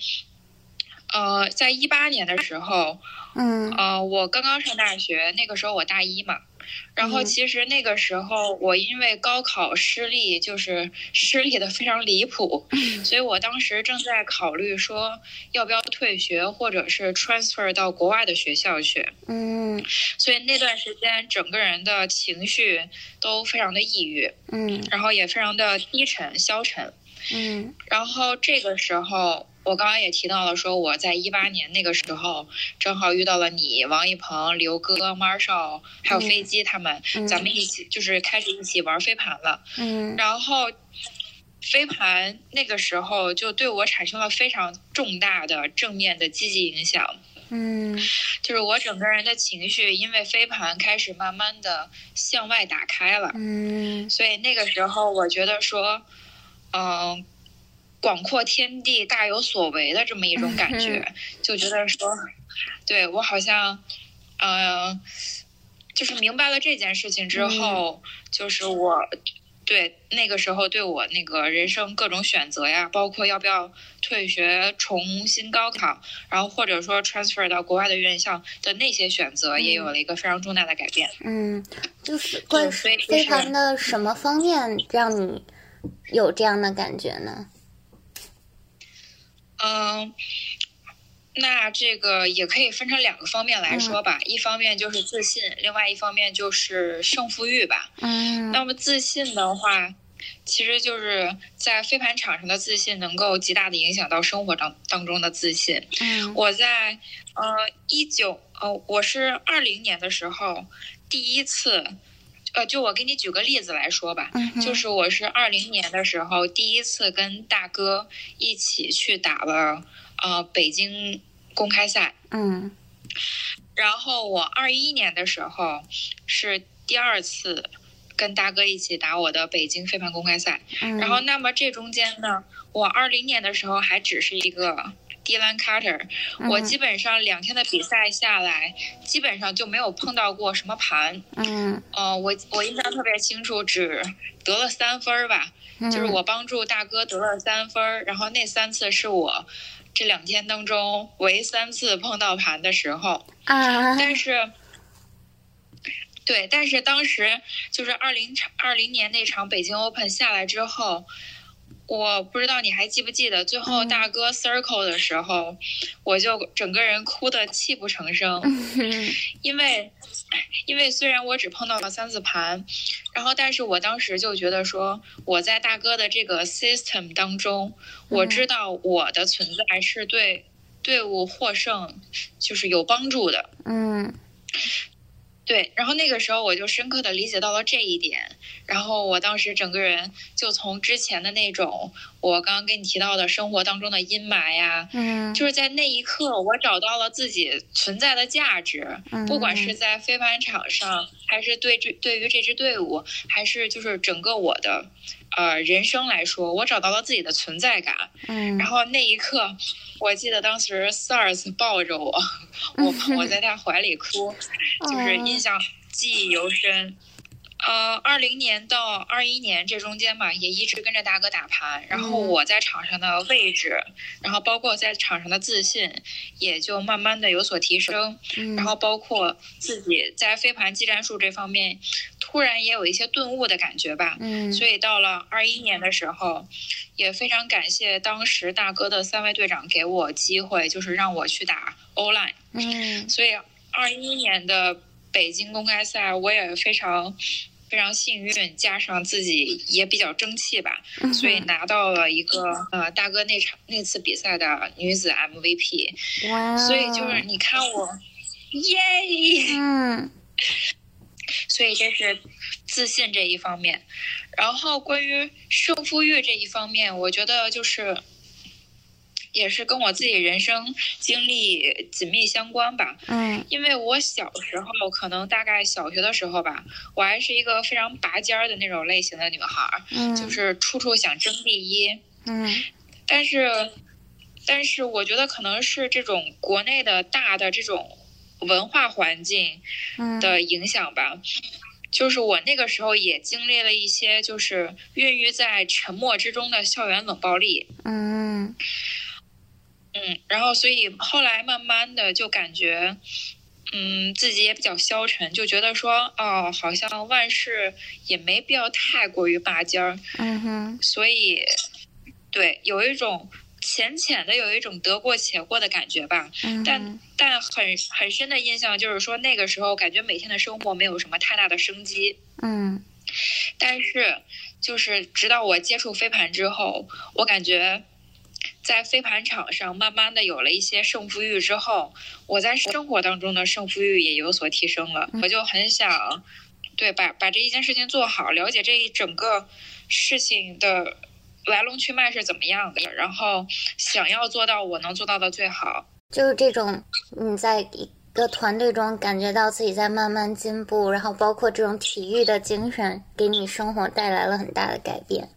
呃，在一八年的时候，嗯，呃，我刚刚上大学，那个时候我大一嘛。然后其实那个时候，我因为高考失利，就是 失利的非常离谱，所以我当时正在考虑说要不要退学，或者是 transfer 到国外的学校去。嗯，所以那段时间整个人的情绪都非常的抑郁，嗯，然后也非常的低沉消沉，嗯，然后这个时候。我刚刚也提到了，说我在一八年那个时候正好遇到了你、王一鹏、刘哥、Marshall，还有飞机他们，咱们一起就是开始一起玩飞盘了。嗯，然后飞盘那个时候就对我产生了非常重大的正面的积极影响。嗯，就是我整个人的情绪因为飞盘开始慢慢的向外打开了。嗯，所以那个时候我觉得说，嗯。广阔天地，大有所为的这么一种感觉，就觉得说，对我好像，嗯，就是明白了这件事情之后，就是我对那个时候对我那个人生各种选择呀，包括要不要退学重新高考，然后或者说 transfer 到国外的院校的那些选择，也有了一个非常重大的改变。嗯，就是关于非常的什么方面让你有这样的感觉呢？嗯，那这个也可以分成两个方面来说吧。一方面就是自信，另外一方面就是胜负欲吧。嗯，那么自信的话，其实就是在飞盘场上的自信，能够极大的影响到生活当当中的自信。嗯，我在呃一九呃我是二零年的时候第一次。呃，就我给你举个例子来说吧，就是我是二零年的时候第一次跟大哥一起去打了呃北京公开赛，嗯，然后我二一年的时候是第二次跟大哥一起打我的北京飞盘公开赛，然后那么这中间呢，我二零年的时候还只是一个。Dylan Carter，我基本上两天的比赛下来，基本上就没有碰到过什么盘。嗯，呃，我我印象特别清楚，只得了三分吧，就是我帮助大哥得了三分，然后那三次是我这两天当中唯三次碰到盘的时候。啊，但是，对，但是当时就是二零场二零年那场北京 Open 下来之后。我不知道你还记不记得，最后大哥 circle 的时候，我就整个人哭得泣不成声，因为，因为虽然我只碰到了三次盘，然后但是我当时就觉得说，我在大哥的这个 system 当中，我知道我的存在是对队伍获胜就是有帮助的。嗯。对，然后那个时候我就深刻的理解到了这一点，然后我当时整个人就从之前的那种我刚刚跟你提到的生活当中的阴霾呀，嗯，就是在那一刻我找到了自己存在的价值，嗯不管是在飞盘场上，还是对这对于这支队伍，还是就是整个我的呃人生来说，我找到了自己的存在感，嗯，然后那一刻。我记得当时 SARS 抱着我，我我在他怀里哭，就是印象记忆犹深。呃，二零年到二一年这中间嘛，也一直跟着大哥打盘，然后我在场上的位置，然后包括在场上的自信，也就慢慢的有所提升。然后包括自己在飞盘技战术这方面，突然也有一些顿悟的感觉吧。嗯。所以到了二一年的时候，也非常感谢当时大哥的三位队长给我机会，就是让我去打欧莱。嗯。所以二一年的。北京公开赛，我也非常非常幸运，加上自己也比较争气吧，所以拿到了一个呃大哥那场那次比赛的女子 MVP。哇！所以就是你看我，耶！嗯。所以这是自信这一方面，然后关于胜负欲这一方面，我觉得就是也是跟我自己人生经历紧密相关吧。嗯，因为我小时候可能大概小学的时候吧，我还是一个非常拔尖儿的那种类型的女孩，嗯，就是处处想争第一。嗯，但是但是我觉得可能是这种国内的大的这种。文化环境的影响吧，就是我那个时候也经历了一些，就是孕育在沉默之中的校园冷暴力。嗯嗯，然后所以后来慢慢的就感觉，嗯，自己也比较消沉，就觉得说，哦，好像万事也没必要太过于拔尖儿。嗯哼，所以对，有一种。浅浅的有一种得过且过的感觉吧，但但很很深的印象就是说那个时候感觉每天的生活没有什么太大的生机，嗯，但是就是直到我接触飞盘之后，我感觉在飞盘场上慢慢的有了一些胜负欲之后，我在生活当中的胜负欲也有所提升了，我就很想对把把这一件事情做好，了解这一整个事情的。来龙去脉是怎么样的？然后想要做到我能做到的最好，就是这种你在一个团队中感觉到自己在慢慢进步，然后包括这种体育的精神给你生活带来了很大的改变。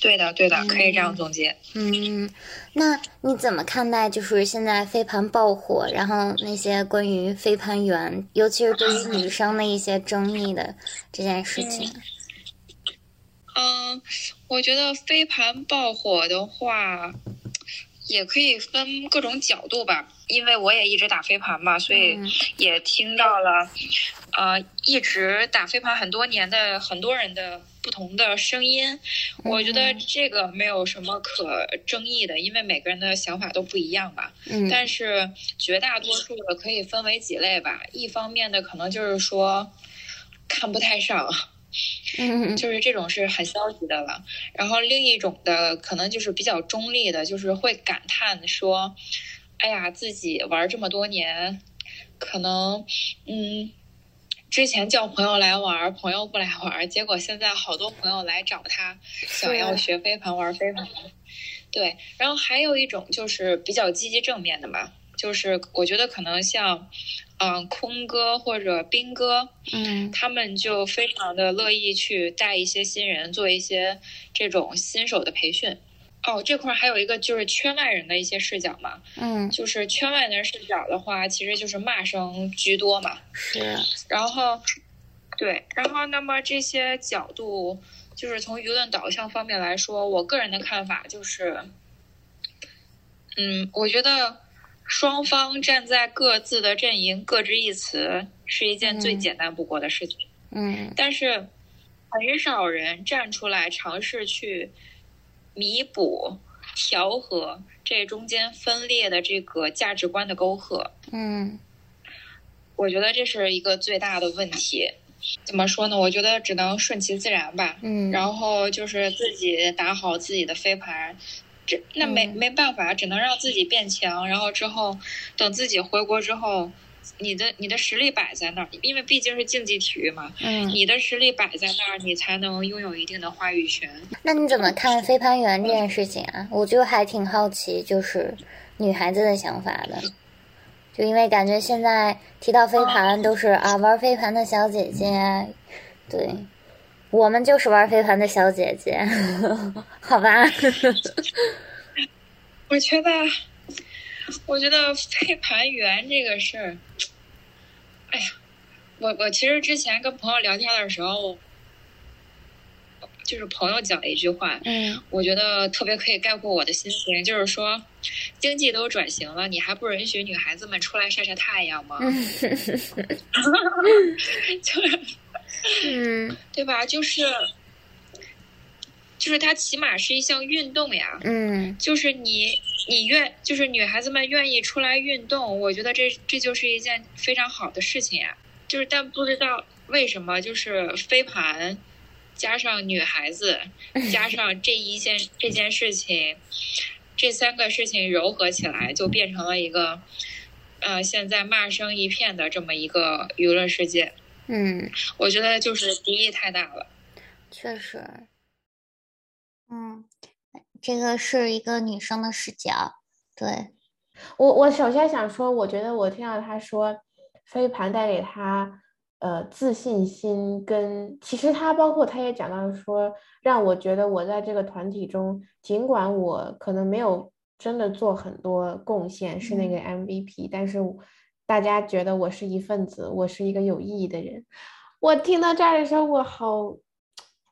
对的，对的，可以这样总结。嗯，那你怎么看待就是现在飞盘爆火，然后那些关于飞盘员，尤其是对于女生的一些争议的这件事情？嗯，我觉得飞盘爆火的话，也可以分各种角度吧。因为我也一直打飞盘嘛，所以也听到了，呃，一直打飞盘很多年的很多人的不同的声音。我觉得这个没有什么可争议的，因为每个人的想法都不一样吧。嗯。但是绝大多数的可以分为几类吧。一方面的可能就是说，看不太上。嗯，就是这种是很消极的了。然后另一种的可能就是比较中立的，就是会感叹说：“哎呀，自己玩这么多年，可能嗯，之前叫朋友来玩，朋友不来玩，结果现在好多朋友来找他，想要学飞盘玩飞盘。”对。然后还有一种就是比较积极正面的嘛，就是我觉得可能像。嗯，空哥或者兵哥，嗯，他们就非常的乐意去带一些新人，做一些这种新手的培训。哦，这块还有一个就是圈外人的一些视角嘛，嗯，就是圈外人视角的话，其实就是骂声居多嘛。是。然后，对，然后那么这些角度，就是从舆论导向方面来说，我个人的看法就是，嗯，我觉得。双方站在各自的阵营，各执一词，是一件最简单不过的事情。嗯，但是很少人站出来尝试去弥补、调和这中间分裂的这个价值观的沟壑。嗯，我觉得这是一个最大的问题。怎么说呢？我觉得只能顺其自然吧。嗯，然后就是自己打好自己的飞盘。这那没没办法，只能让自己变强，然后之后等自己回国之后，你的你的实力摆在那儿，因为毕竟是竞技体育嘛，嗯，你的实力摆在那儿，你才能拥有一定的话语权。那你怎么看飞盘员这件事情啊？我就还挺好奇，就是女孩子的想法的，就因为感觉现在提到飞盘都是啊玩飞盘的小姐姐，对。我们就是玩飞盘的小姐姐，好吧？我觉得，我觉得飞盘员这个事儿，哎呀，我我其实之前跟朋友聊天的时候，就是朋友讲了一句话，嗯，我觉得特别可以概括我的心情，就是说，经济都转型了，你还不允许女孩子们出来晒晒太阳吗？就是。嗯，对吧？就是，就是它起码是一项运动呀。嗯，就是你，你愿就是女孩子们愿意出来运动，我觉得这这就是一件非常好的事情呀。就是但不知道为什么，就是飞盘加上女孩子 加上这一件这件事情，这三个事情糅合起来，就变成了一个呃现在骂声一片的这么一个娱乐世界。嗯，我觉得就是敌意太大了。确实，嗯。这个是一个女生的视角，对我，我首先想说，我觉得我听到他说飞盘带给他呃自信心，跟其实他包括他也讲到说，让我觉得我在这个团体中，尽管我可能没有真的做很多贡献，是那个 MVP，但是大家觉得我是一份子，我是一个有意义的人。我听到这儿的时候，我好，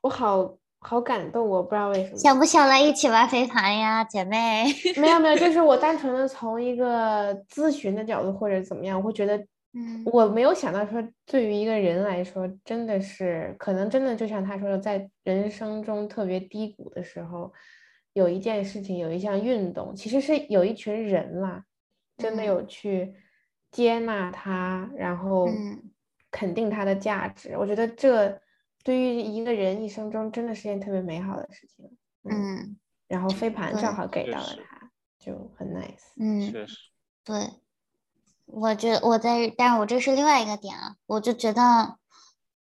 我好。好感动，我不知道为什么。想不想来一起玩飞盘呀，姐妹？没有没有，就是我单纯的从一个咨询的角度或者怎么样，我会觉得，嗯，我没有想到说，对于一个人来说，真的是可能真的就像他说的，在人生中特别低谷的时候，有一件事情，有一项运动，其实是有一群人啦，真的有去接纳他，然后肯定他的价值。我觉得这。对于一个人一生中，真的是件特别美好的事情。嗯，然后飞盘正好给到了他，就很 nice。嗯，对，我觉得我在，但是我这是另外一个点啊，我就觉得，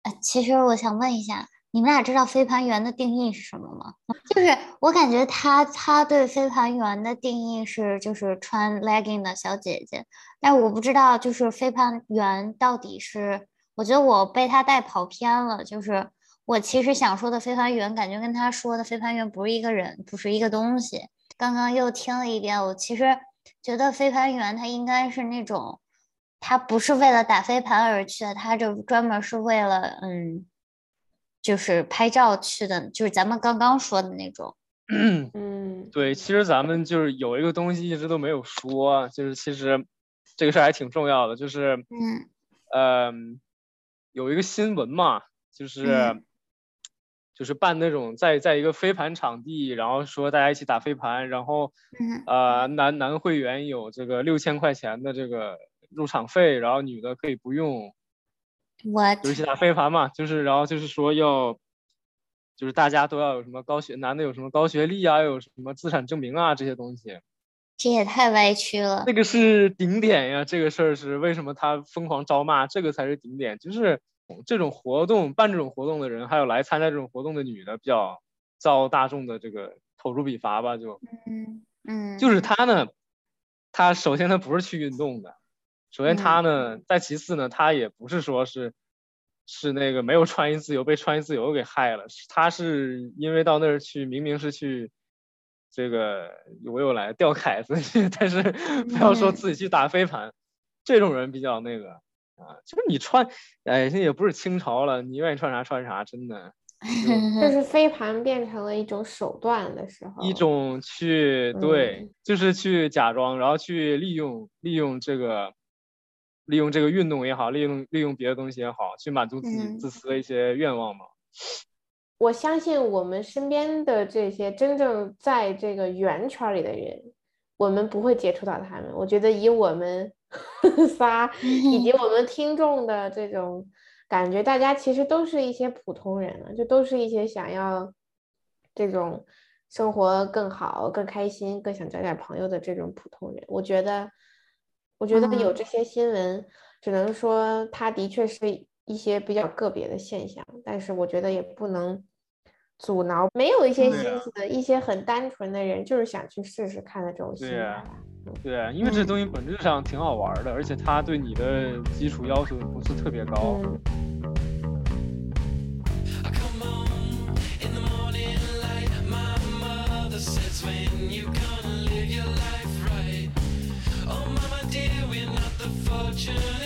呃，其实我想问一下，你们俩知道飞盘员的定义是什么吗？就是我感觉他他对飞盘员的定义是就是穿 legging 的小姐姐，但我不知道就是飞盘员到底是。我觉得我被他带跑偏了，就是我其实想说的飞盘员，感觉跟他说的飞盘员不是一个人，不是一个东西。刚刚又听了一遍，我其实觉得飞盘员他应该是那种，他不是为了打飞盘而去的，他就专门是为了嗯，就是拍照去的，就是咱们刚刚说的那种。嗯，对，其实咱们就是有一个东西一直都没有说，就是其实这个事儿还挺重要的，就是嗯呃。有一个新闻嘛，就是就是办那种在在一个飞盘场地，然后说大家一起打飞盘，然后呃男男会员有这个六千块钱的这个入场费，然后女的可以不用。我一起打飞盘嘛，就是然后就是说要，就是大家都要有什么高学男的有什么高学历啊，有什么资产证明啊这些东西。这也太歪曲了。那个是顶点呀，这个事儿是为什么他疯狂招骂，这个才是顶点。就是这种活动办这种活动的人，还有来参加这种活动的女的，比较遭大众的这个口诛笔伐吧。就嗯嗯，就是他呢，他首先他不是去运动的，首先他呢，再其次呢，他也不是说是是那个没有穿衣自由被穿衣自由给害了，他是因为到那儿去，明明是去。这个我又来钓凯子去，但是不要说自己去打飞盘，这种人比较那个啊，就是你穿，哎，这也不是清朝了，你愿意穿啥穿啥，真的。就是飞盘变成了一种手段的时候，一种去对，就是去假装，然后去利用利用这个，利用这个运动也好，利用利用别的东西也好，去满足自己自私的一些愿望嘛。我相信我们身边的这些真正在这个圆圈里的人，我们不会接触到他们。我觉得以我们 仨以及我们听众的这种感觉，大家其实都是一些普通人了，就都是一些想要这种生活更好、更开心、更想交点朋友的这种普通人。我觉得，我觉得有这些新闻，只能说它的确是一些比较个别的现象，但是我觉得也不能阻挠。没有一些心思的，一些很单纯的人，就是想去试试看的这种心态。对，因为这东西本质上挺好玩的，而且它对你的基础要求不是特别高。come on in the morning light my mother says we fortune.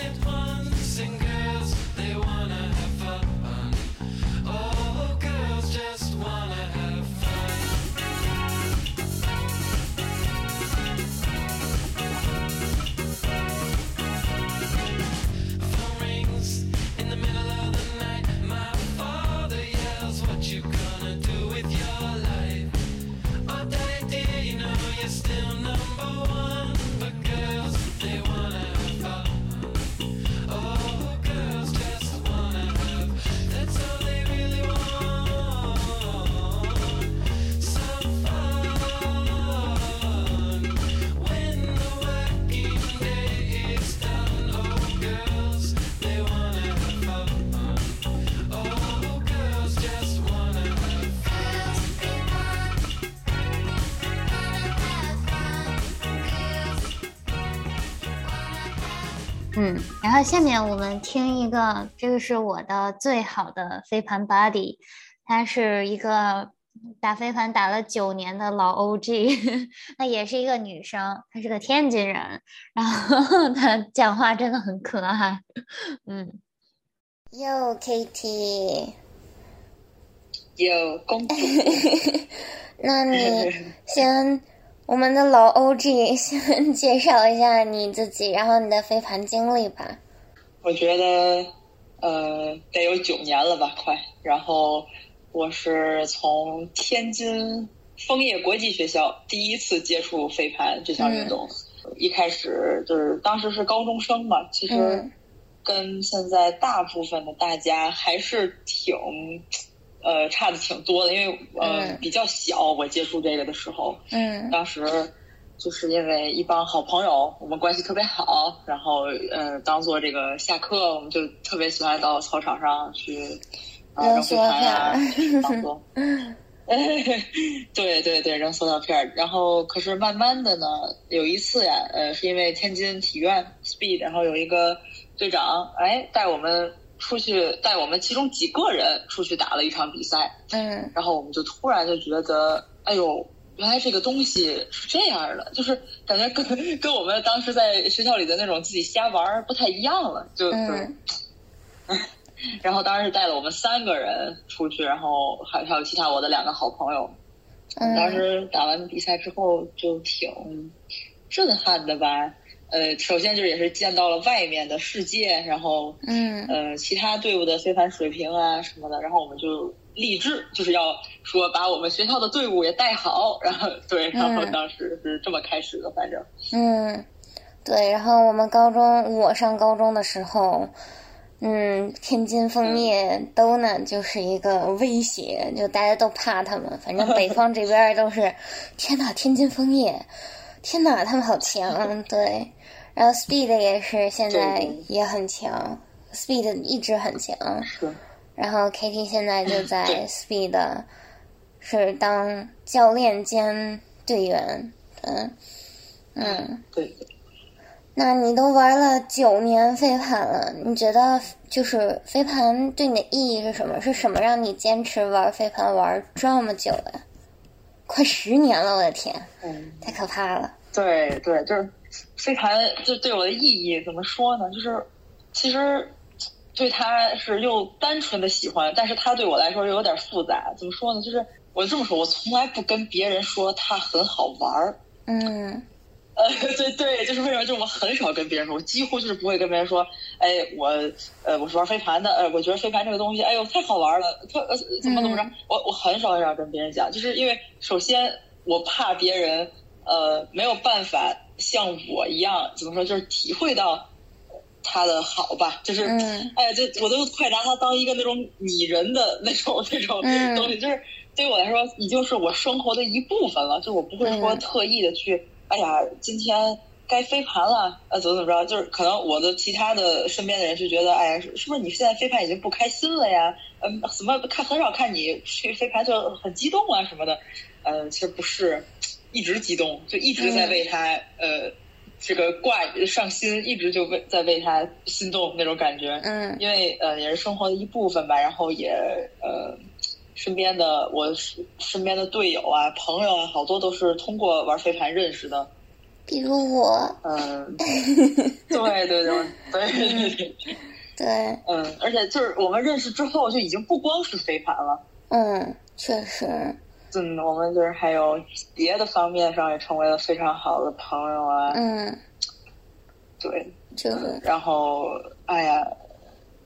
然后下面我们听一个，这个是我的最好的飞盘 buddy，他是一个打飞盘打了九年的老 OG，那也是一个女生，她是个天津人，然后 她讲话真的很可爱。嗯，Yo Katie，有公主，那你先。我们的老 OG 先介绍一下你自己，然后你的飞盘经历吧。我觉得，呃，得有九年了吧，快。然后我是从天津枫叶国际学校第一次接触飞盘这项运动，一开始就是当时是高中生嘛，其实跟现在大部分的大家还是挺。呃，差的挺多的，因为呃比较小，我接触这个的时候，嗯，当时就是因为一帮好朋友，我们关系特别好，然后呃，当做这个下课，我们就特别喜欢到操场上去扔飞盘啊，当做，对对对，扔塑料片然后可是慢慢的呢，有一次呀，呃，是因为天津体院 speed，然后有一个队长哎带我们。出去带我们其中几个人出去打了一场比赛，嗯，然后我们就突然就觉得，哎呦，原来这个东西是这样的，就是感觉跟跟我们当时在学校里的那种自己瞎玩不太一样了，就就，然后当时带了我们三个人出去，然后还还有其他我的两个好朋友，当时打完比赛之后就挺震撼的吧。呃，首先就是也是见到了外面的世界，然后，嗯，呃，其他队伍的非凡水平啊什么的，然后我们就立志就是要说把我们学校的队伍也带好，然后对，然后当时是这么开始的，反正，嗯，对，然后我们高中，我上高中的时候，嗯，天津枫叶都呢就是一个威胁，就大家都怕他们，反正北方这边都是，天呐，天津枫叶，天呐，他们好强，对。然后 Speed 也是现在也很强，Speed 一直很强。是。然后 KT 现在就在 Speed，是当教练兼队员。嗯嗯。对。那你都玩了九年飞盘了，你觉得就是飞盘对你的意义是什么？是什么让你坚持玩飞盘玩这么久的？快十年了，我的天！嗯。太可怕了。对对，就是。飞盘就对我的意义怎么说呢？就是其实对他是又单纯的喜欢，但是他对我来说又有点复杂。怎么说呢？就是我这么说，我从来不跟别人说他很好玩儿。嗯，呃，对对，就是为什么？就是我很少跟别人说，我几乎就是不会跟别人说，哎，我呃我是玩飞盘的，呃，我觉得飞盘这个东西，哎呦太好玩了，特呃怎么怎么着？我我很少很少跟别人讲，就是因为首先我怕别人呃没有办法。像我一样，怎么说，就是体会到他的好吧，就是，哎呀，就我都快拿他当一个那种拟人的那种那种东西，就是对于我来说，已经是我生活的一部分了。就我不会说特意的去，哎呀，今天该飞盘了，呃，怎么怎么着，就是可能我的其他的身边的人是觉得，哎呀，是不是你现在飞盘已经不开心了呀？嗯，怎么看很少看你去飞盘就很激动啊什么的？嗯，其实不是。一直激动，就一直在为他呃，这个挂上心，一直就为在为他心动那种感觉。嗯，因为呃也是生活的一部分吧，然后也呃身边的我身边的队友啊、朋友啊，好多都是通过玩飞盘认识的。比如我。嗯。对对对对对对。对。嗯，而且就是我们认识之后，就已经不光是飞盘了。嗯，确实。嗯，我们就是还有别的方面上也成为了非常好的朋友啊。嗯，对，就是。然后，哎呀，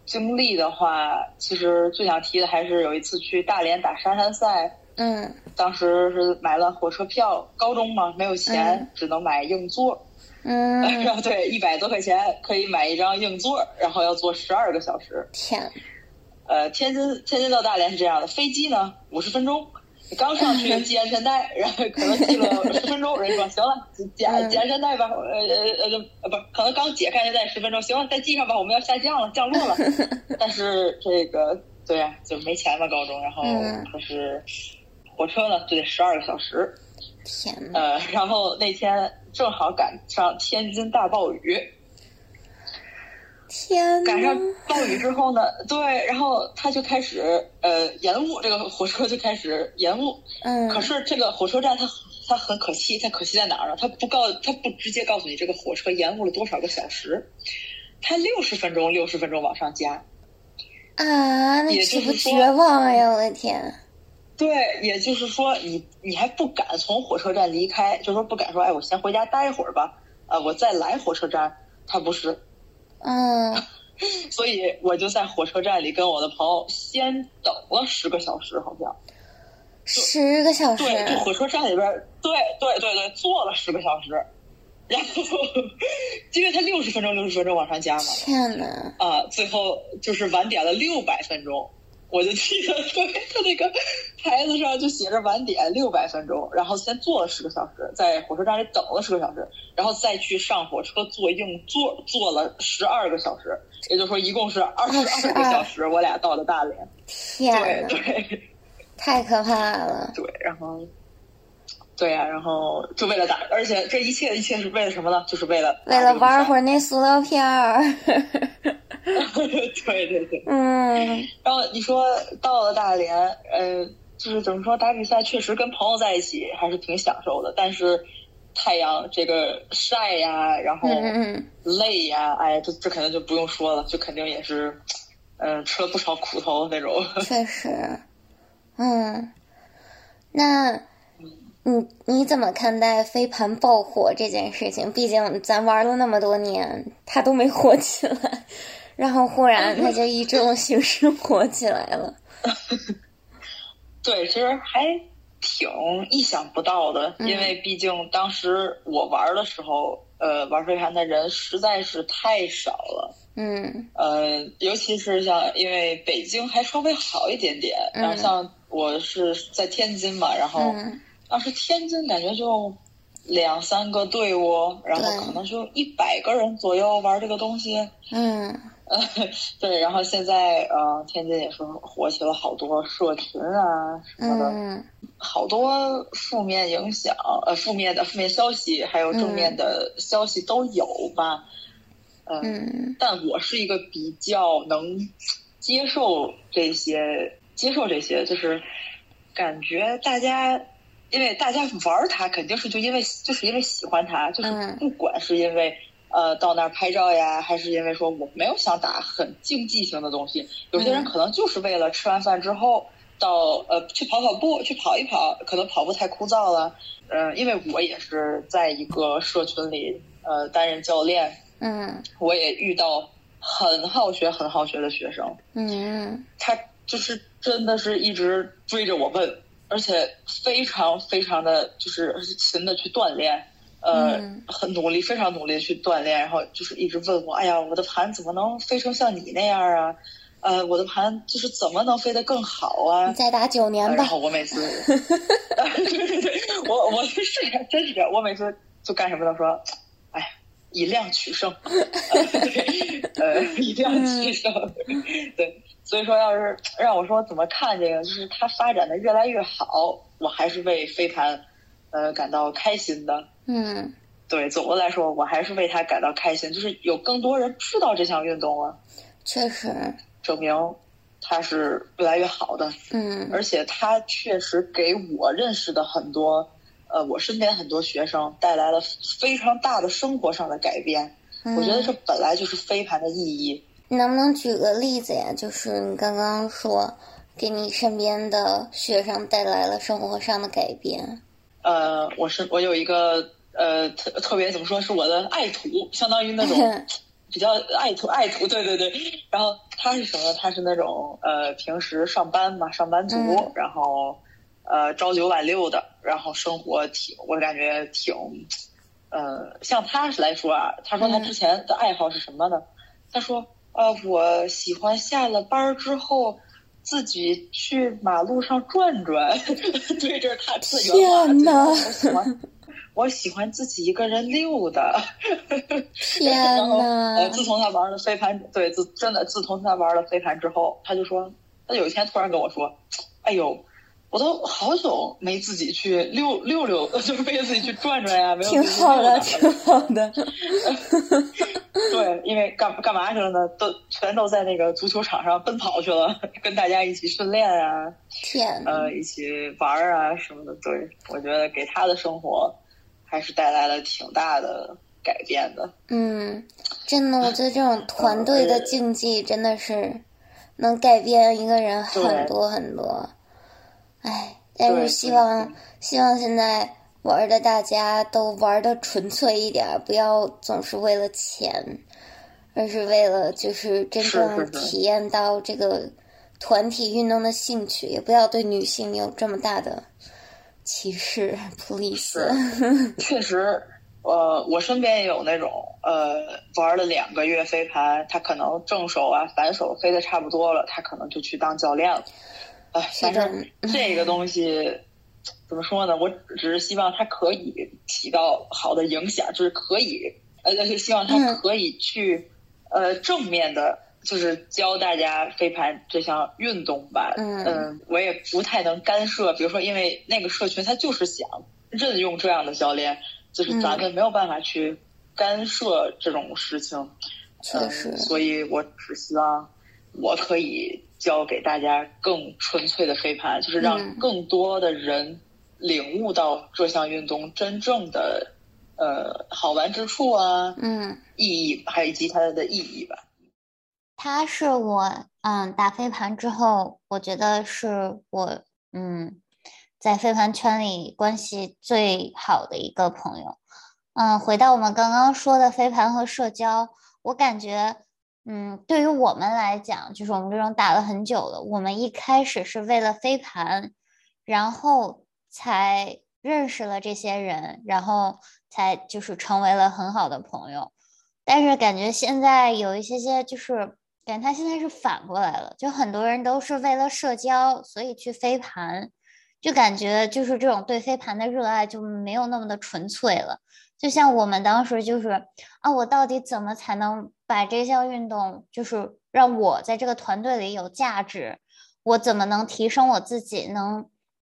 经历的话，其实最想提的还是有一次去大连打沙滩赛。嗯。当时是买了火车票，高中嘛没有钱，只能买硬座。嗯。然后对，一百多块钱可以买一张硬座，然后要坐十二个小时。天。呃，天津天津到大连是这样的，飞机呢五十分钟。你刚上去系安全带，然后可能系了十分钟，人说行了，解解安全带吧，呃呃呃不，可能刚解开安全带十分钟，行了，再系上吧，我们要下降了，降落了。但是这个对呀，就没钱嘛，高中，然后可是火车呢就得十二个小时。天呃，然后那天正好赶上天津大暴雨，天，赶上暴雨之后呢，对，然后他就开始呃延误，这个火车就开始延误。嗯。可是这个火车站它它很可惜，它可惜在哪儿呢？它不告，它不直接告诉你这个火车延误了多少个小时，它六十分钟，六十分钟往上加。啊，那岂不绝望呀！我的天。对，也就是说，你你还不敢从火车站离开，就说不敢说，哎，我先回家待一会儿吧，呃，我再来火车站。他不是。嗯，所以我就在火车站里跟我的朋友先等了十个小时，好像十个小时。对，就火车站里边，对对对对，坐了十个小时，然后因为他六十分钟六十分钟往上加嘛，天呐，啊，最后就是晚点了六百分钟。我就记得，对 他那个牌子上就写着晚点六百分钟，然后先坐了十个小时，在火车站里等了十个小时，然后再去上火车坐硬座，坐了十二个小时，也就是说一共是二十二个小时，我俩到了大连。天对对，太可怕了。对，然后，对呀，然后就为了打，而且这一切一切是为了什么呢？就是为了为了玩会儿那塑料片儿。对 对对，嗯，然后你说到了大连，呃，就是怎么说打比赛，确实跟朋友在一起还是挺享受的。但是太阳这个晒呀，然后累呀，哎，这这肯定就不用说了，就肯定也是，嗯，吃了不少苦头那种。确实，嗯，那你你怎么看待飞盘爆火这件事情？毕竟咱玩了那么多年，它都没火起来。然后忽然，它就以这种形式火起来了。对，其实还挺意想不到的，因为毕竟当时我玩的时候，呃，玩飞盘的人实在是太少了。嗯。呃，尤其是像，因为北京还稍微好一点点，然后像我是在天津嘛，然后当时天津感觉就两三个队伍，然后可能就一百个人左右玩这个东西。嗯。呃，对，然后现在呃，天津也是火起了好多社群啊什么的，好多负面影响，呃，负面的负面消息，还有正面的消息都有吧。嗯，但我是一个比较能接受这些，接受这些，就是感觉大家，因为大家玩它，肯定是就因为就是因为喜欢它，就是不管是因为。呃，到那儿拍照呀，还是因为说我没有想打很竞技型的东西。有些人可能就是为了吃完饭之后到呃去跑跑步，去跑一跑，可能跑步太枯燥了。嗯，因为我也是在一个社群里呃担任教练，嗯，我也遇到很好学、很好学的学生，嗯，他就是真的是一直追着我问，而且非常非常的就是勤的去锻炼。呃，很努力，非常努力去锻炼，然后就是一直问我，哎呀，我的盘怎么能飞成像你那样啊？呃，我的盘就是怎么能飞得更好啊？你再打九年吧。然后我每次 对对对，我我是真是这样，我每次就干什么都说，哎，以量取胜，呃，以量取胜，对，所以说要是让我说怎么看这个，就是它发展的越来越好，我还是为飞盘呃感到开心的。嗯，对，总的来说，我还是为他感到开心，就是有更多人知道这项运动了，确实证明它是越来越好的。嗯，而且它确实给我认识的很多，呃，我身边很多学生带来了非常大的生活上的改变。我觉得这本来就是飞盘的意义。你能不能举个例子呀？就是你刚刚说给你身边的学生带来了生活上的改变。呃，我是我有一个。呃，特特别怎么说是我的爱徒，相当于那种 比较爱徒爱徒，对对对。然后他是什么？他是那种呃，平时上班嘛，上班族，然后呃，朝九晚六的，然后生活挺，我感觉挺，呃，像他来说啊，他说他之前的爱好是什么呢？他说呃，我喜欢下了班之后自己去马路上转转，对，这是他自原话，我喜欢。我喜欢自己一个人溜达，天呐！呃，自从他玩了飞盘，对，自真的自从他玩了飞盘之后，他就说，他有一天突然跟我说：“哎呦，我都好久没自己去溜溜溜，就是没自己去转转呀，没有。”挺好的，挺好的。对，因为干干嘛去了呢？都全都在那个足球场上奔跑去了，跟大家一起训练啊，天，呃，一起玩啊什么的。对，我觉得给他的生活还是带来了挺大的改变的。嗯，真的，我觉得这种 团队的竞技真的是能改变一个人很多很多。哎，但是希望希望现在。玩的大家都玩的纯粹一点，不要总是为了钱，而是为了就是真正体验到这个团体运动的兴趣，也不要对女性有这么大的歧视。Please，确实，呃，我身边也有那种呃玩了两个月飞盘，他可能正手啊反手飞的差不多了，他可能就去当教练了。哎，反正 这个东西。怎么说呢？我只是希望它可以起到好的影响，就是可以，呃，就是希望它可以去，呃，正面的，就是教大家飞盘这项运动吧。嗯，我也不太能干涉，比如说，因为那个社群他就是想任用这样的教练，就是咱们没有办法去干涉这种事情。确实，所以我只希望我可以教给大家更纯粹的飞盘，就是让更多的人。领悟到这项运动真正的呃好玩之处啊，嗯，意义，还以及它的意义吧。他是我嗯打飞盘之后，我觉得是我嗯在飞盘圈里关系最好的一个朋友。嗯，回到我们刚刚说的飞盘和社交，我感觉嗯对于我们来讲，就是我们这种打了很久的，我们一开始是为了飞盘，然后。才认识了这些人，然后才就是成为了很好的朋友。但是感觉现在有一些些，就是感觉他现在是反过来了，就很多人都是为了社交，所以去飞盘，就感觉就是这种对飞盘的热爱就没有那么的纯粹了。就像我们当时就是啊，我到底怎么才能把这项运动，就是让我在这个团队里有价值？我怎么能提升我自己？能？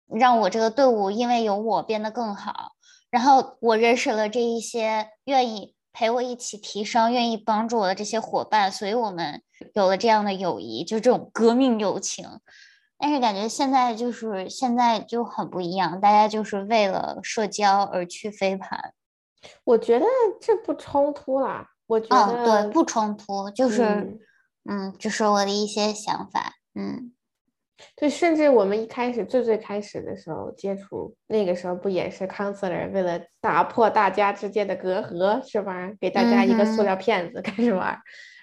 让我这个队伍因为有我变得更好，然后我认识了这一些愿意陪我一起提升、愿意帮助我的这些伙伴，所以我们有了这样的友谊，就这种革命友情。但是感觉现在就是现在就很不一样，大家就是为了社交而去飞盘。我觉得这不冲突啦，我觉得对不冲突，就是嗯，就是我的一些想法，嗯。对，甚至我们一开始最最开始的时候接触，那个时候不也是 counselor 为了打破大家之间的隔阂，是吧？给大家一个塑料片子开始玩，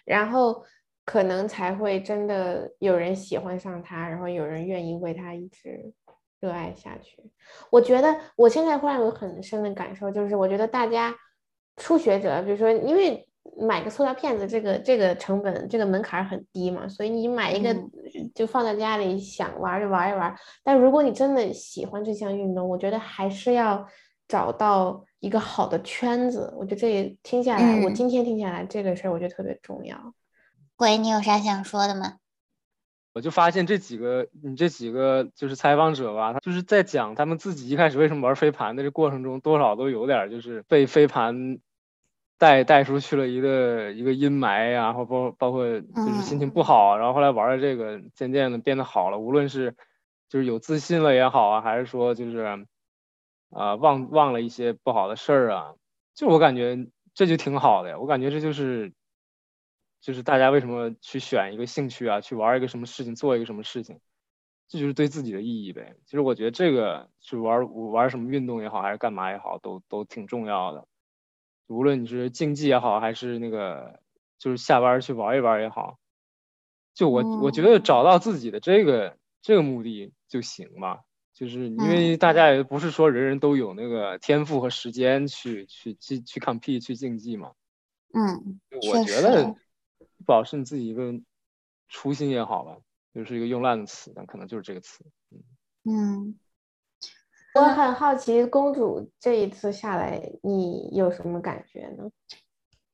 然后可能才会真的有人喜欢上他，然后有人愿意为他一直热爱下去。我觉得我现在忽然有很深的感受，就是我觉得大家初学者，比如说因为。买个塑料片子，这个这个成本，这个门槛很低嘛，所以你买一个就放在家里，想玩就玩一玩。但如果你真的喜欢这项运动，我觉得还是要找到一个好的圈子。我觉得这听下来，我今天听下来这个事儿，我觉得特别重要。鬼，你有啥想说的吗？我就发现这几个你这几个就是采访者吧，他就是在讲他们自己一开始为什么玩飞盘的这过程中，多少都有点就是被飞盘。带带出去了一个一个阴霾呀，然后包包括就是心情不好，然后后来玩了这个，渐渐的变得好了。无论是就是有自信了也好啊，还是说就是啊忘忘了一些不好的事儿啊，就我感觉这就挺好的呀。我感觉这就是就是大家为什么去选一个兴趣啊，去玩一个什么事情，做一个什么事情，这就是对自己的意义呗。其实我觉得这个是玩玩什么运动也好，还是干嘛也好，都都挺重要的。无论你是竞技也好，还是那个就是下班去玩一玩也好，就我我觉得找到自己的这个这个目的就行嘛。就是因为大家也不是说人人都有那个天赋和时间去去去去 compete 去竞技嘛。嗯，我觉得保持你自己一个初心也好吧，就是一个用烂的词，但可能就是这个词。嗯。我很好奇，公主这一次下来，你有什么感觉呢？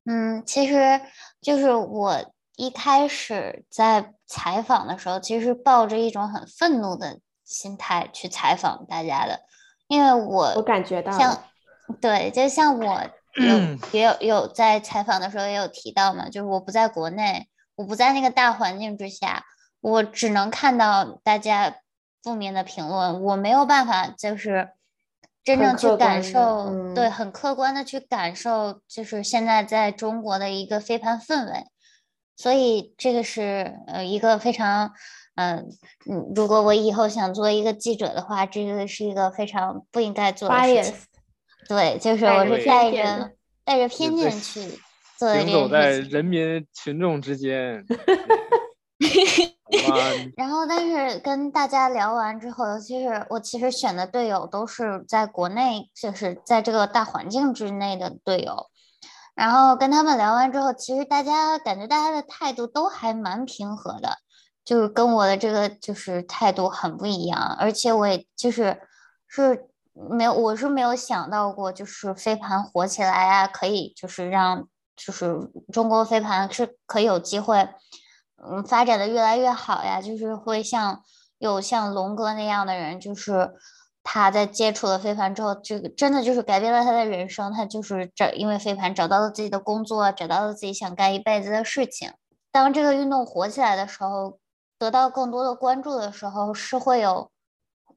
嗯，其实就是我一开始在采访的时候，其实抱着一种很愤怒的心态去采访大家的，因为我我感觉到像对，就像我 有也有有在采访的时候也有提到嘛，就是我不在国内，我不在那个大环境之下，我只能看到大家负面的评论，我没有办法就是真正去感受，对，很客观的去感受，就是现在在中国的一个飞盘氛围，所以这个是呃一个非常。嗯嗯，如果我以后想做一个记者的话，这个是一个非常不应该做的事情。对，就是我是带着带着偏见去做行走在人民群众之间。然后，但是跟大家聊完之后，尤其是我其实选的队友都是在国内，就是在这个大环境之内的队友。然后跟他们聊完之后，其实大家感觉大家的态度都还蛮平和的。就是跟我的这个就是态度很不一样，而且我也就是是没有，我是没有想到过，就是飞盘火起来啊，可以就是让就是中国飞盘是可以有机会，嗯，发展的越来越好呀，就是会像有像龙哥那样的人，就是他在接触了飞盘之后，这个真的就是改变了他的人生，他就是找因为飞盘找到了自己的工作，找到了自己想干一辈子的事情。当这个运动火起来的时候。得到更多的关注的时候，是会有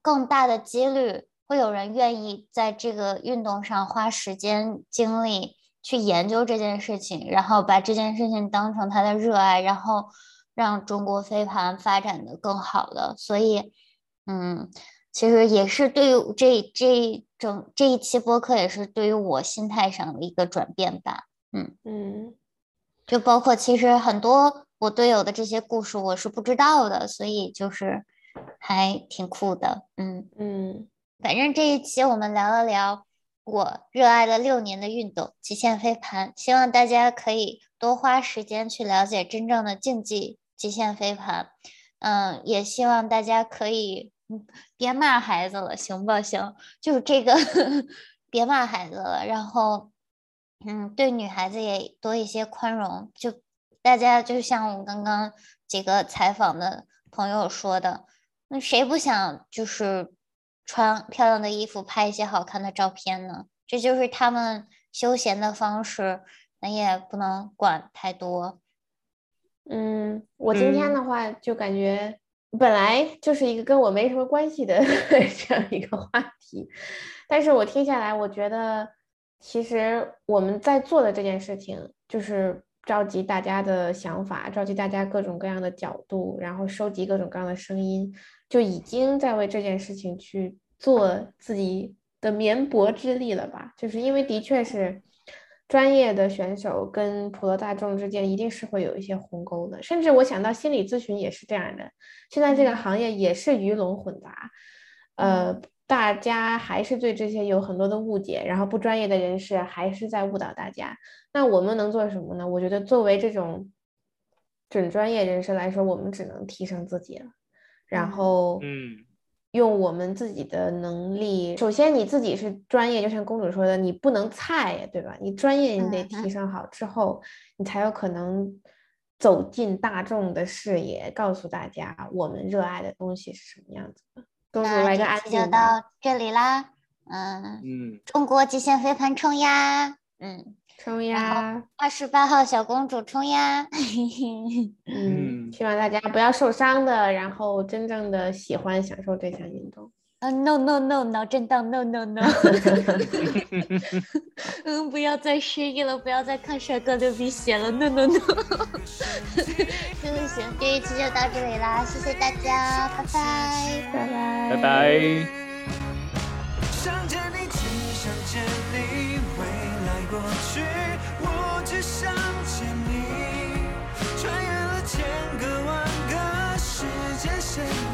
更大的几率，会有人愿意在这个运动上花时间精力去研究这件事情，然后把这件事情当成他的热爱，然后让中国飞盘发展的更好的。所以，嗯，其实也是对于这这整这一期播客，也是对于我心态上的一个转变吧。嗯嗯，就包括其实很多。我队友的这些故事我是不知道的，所以就是还挺酷的，嗯嗯。反正这一期我们聊了聊我热爱了六年的运动——极限飞盘，希望大家可以多花时间去了解真正的竞技极限飞盘。嗯，也希望大家可以别骂孩子了，行不行？就是这个，别骂孩子了。然后，嗯，对女孩子也多一些宽容，就。大家就像我刚刚几个采访的朋友说的，那谁不想就是穿漂亮的衣服拍一些好看的照片呢？这就是他们休闲的方式，那也不能管太多。嗯，我今天的话就感觉本来就是一个跟我没什么关系的 这样一个话题，但是我听下来，我觉得其实我们在做的这件事情就是。召集大家的想法，召集大家各种各样的角度，然后收集各种各样的声音，就已经在为这件事情去做自己的绵薄之力了吧？就是因为的确是专业的选手跟普罗大众之间一定是会有一些鸿沟的，甚至我想到心理咨询也是这样的，现在这个行业也是鱼龙混杂，呃。大家还是对这些有很多的误解，然后不专业的人士还是在误导大家。那我们能做什么呢？我觉得作为这种准专业人士来说，我们只能提升自己了。然后，嗯，用我们自己的能力。首先，你自己是专业，就像公主说的，你不能菜，对吧？你专业，你得提升好之后，你才有可能走进大众的视野，告诉大家我们热爱的东西是什么样子的。那这期就到这里啦，嗯嗯，中国极限飞盘冲呀，嗯，冲呀！二十八号小公主冲呀！嗯，希望大家不要受伤的，然后真正的喜欢享受这项运动。啊、，no no no，脑震荡，no no no。嗯，不要再失忆了，不要再看帅哥流鼻血了，no no no。真 的行，这一期就到这里啦，谢谢大家，拜拜，拜拜，拜拜。想着你，只想着你，未来过去。想见你，穿越了千个万个时间线。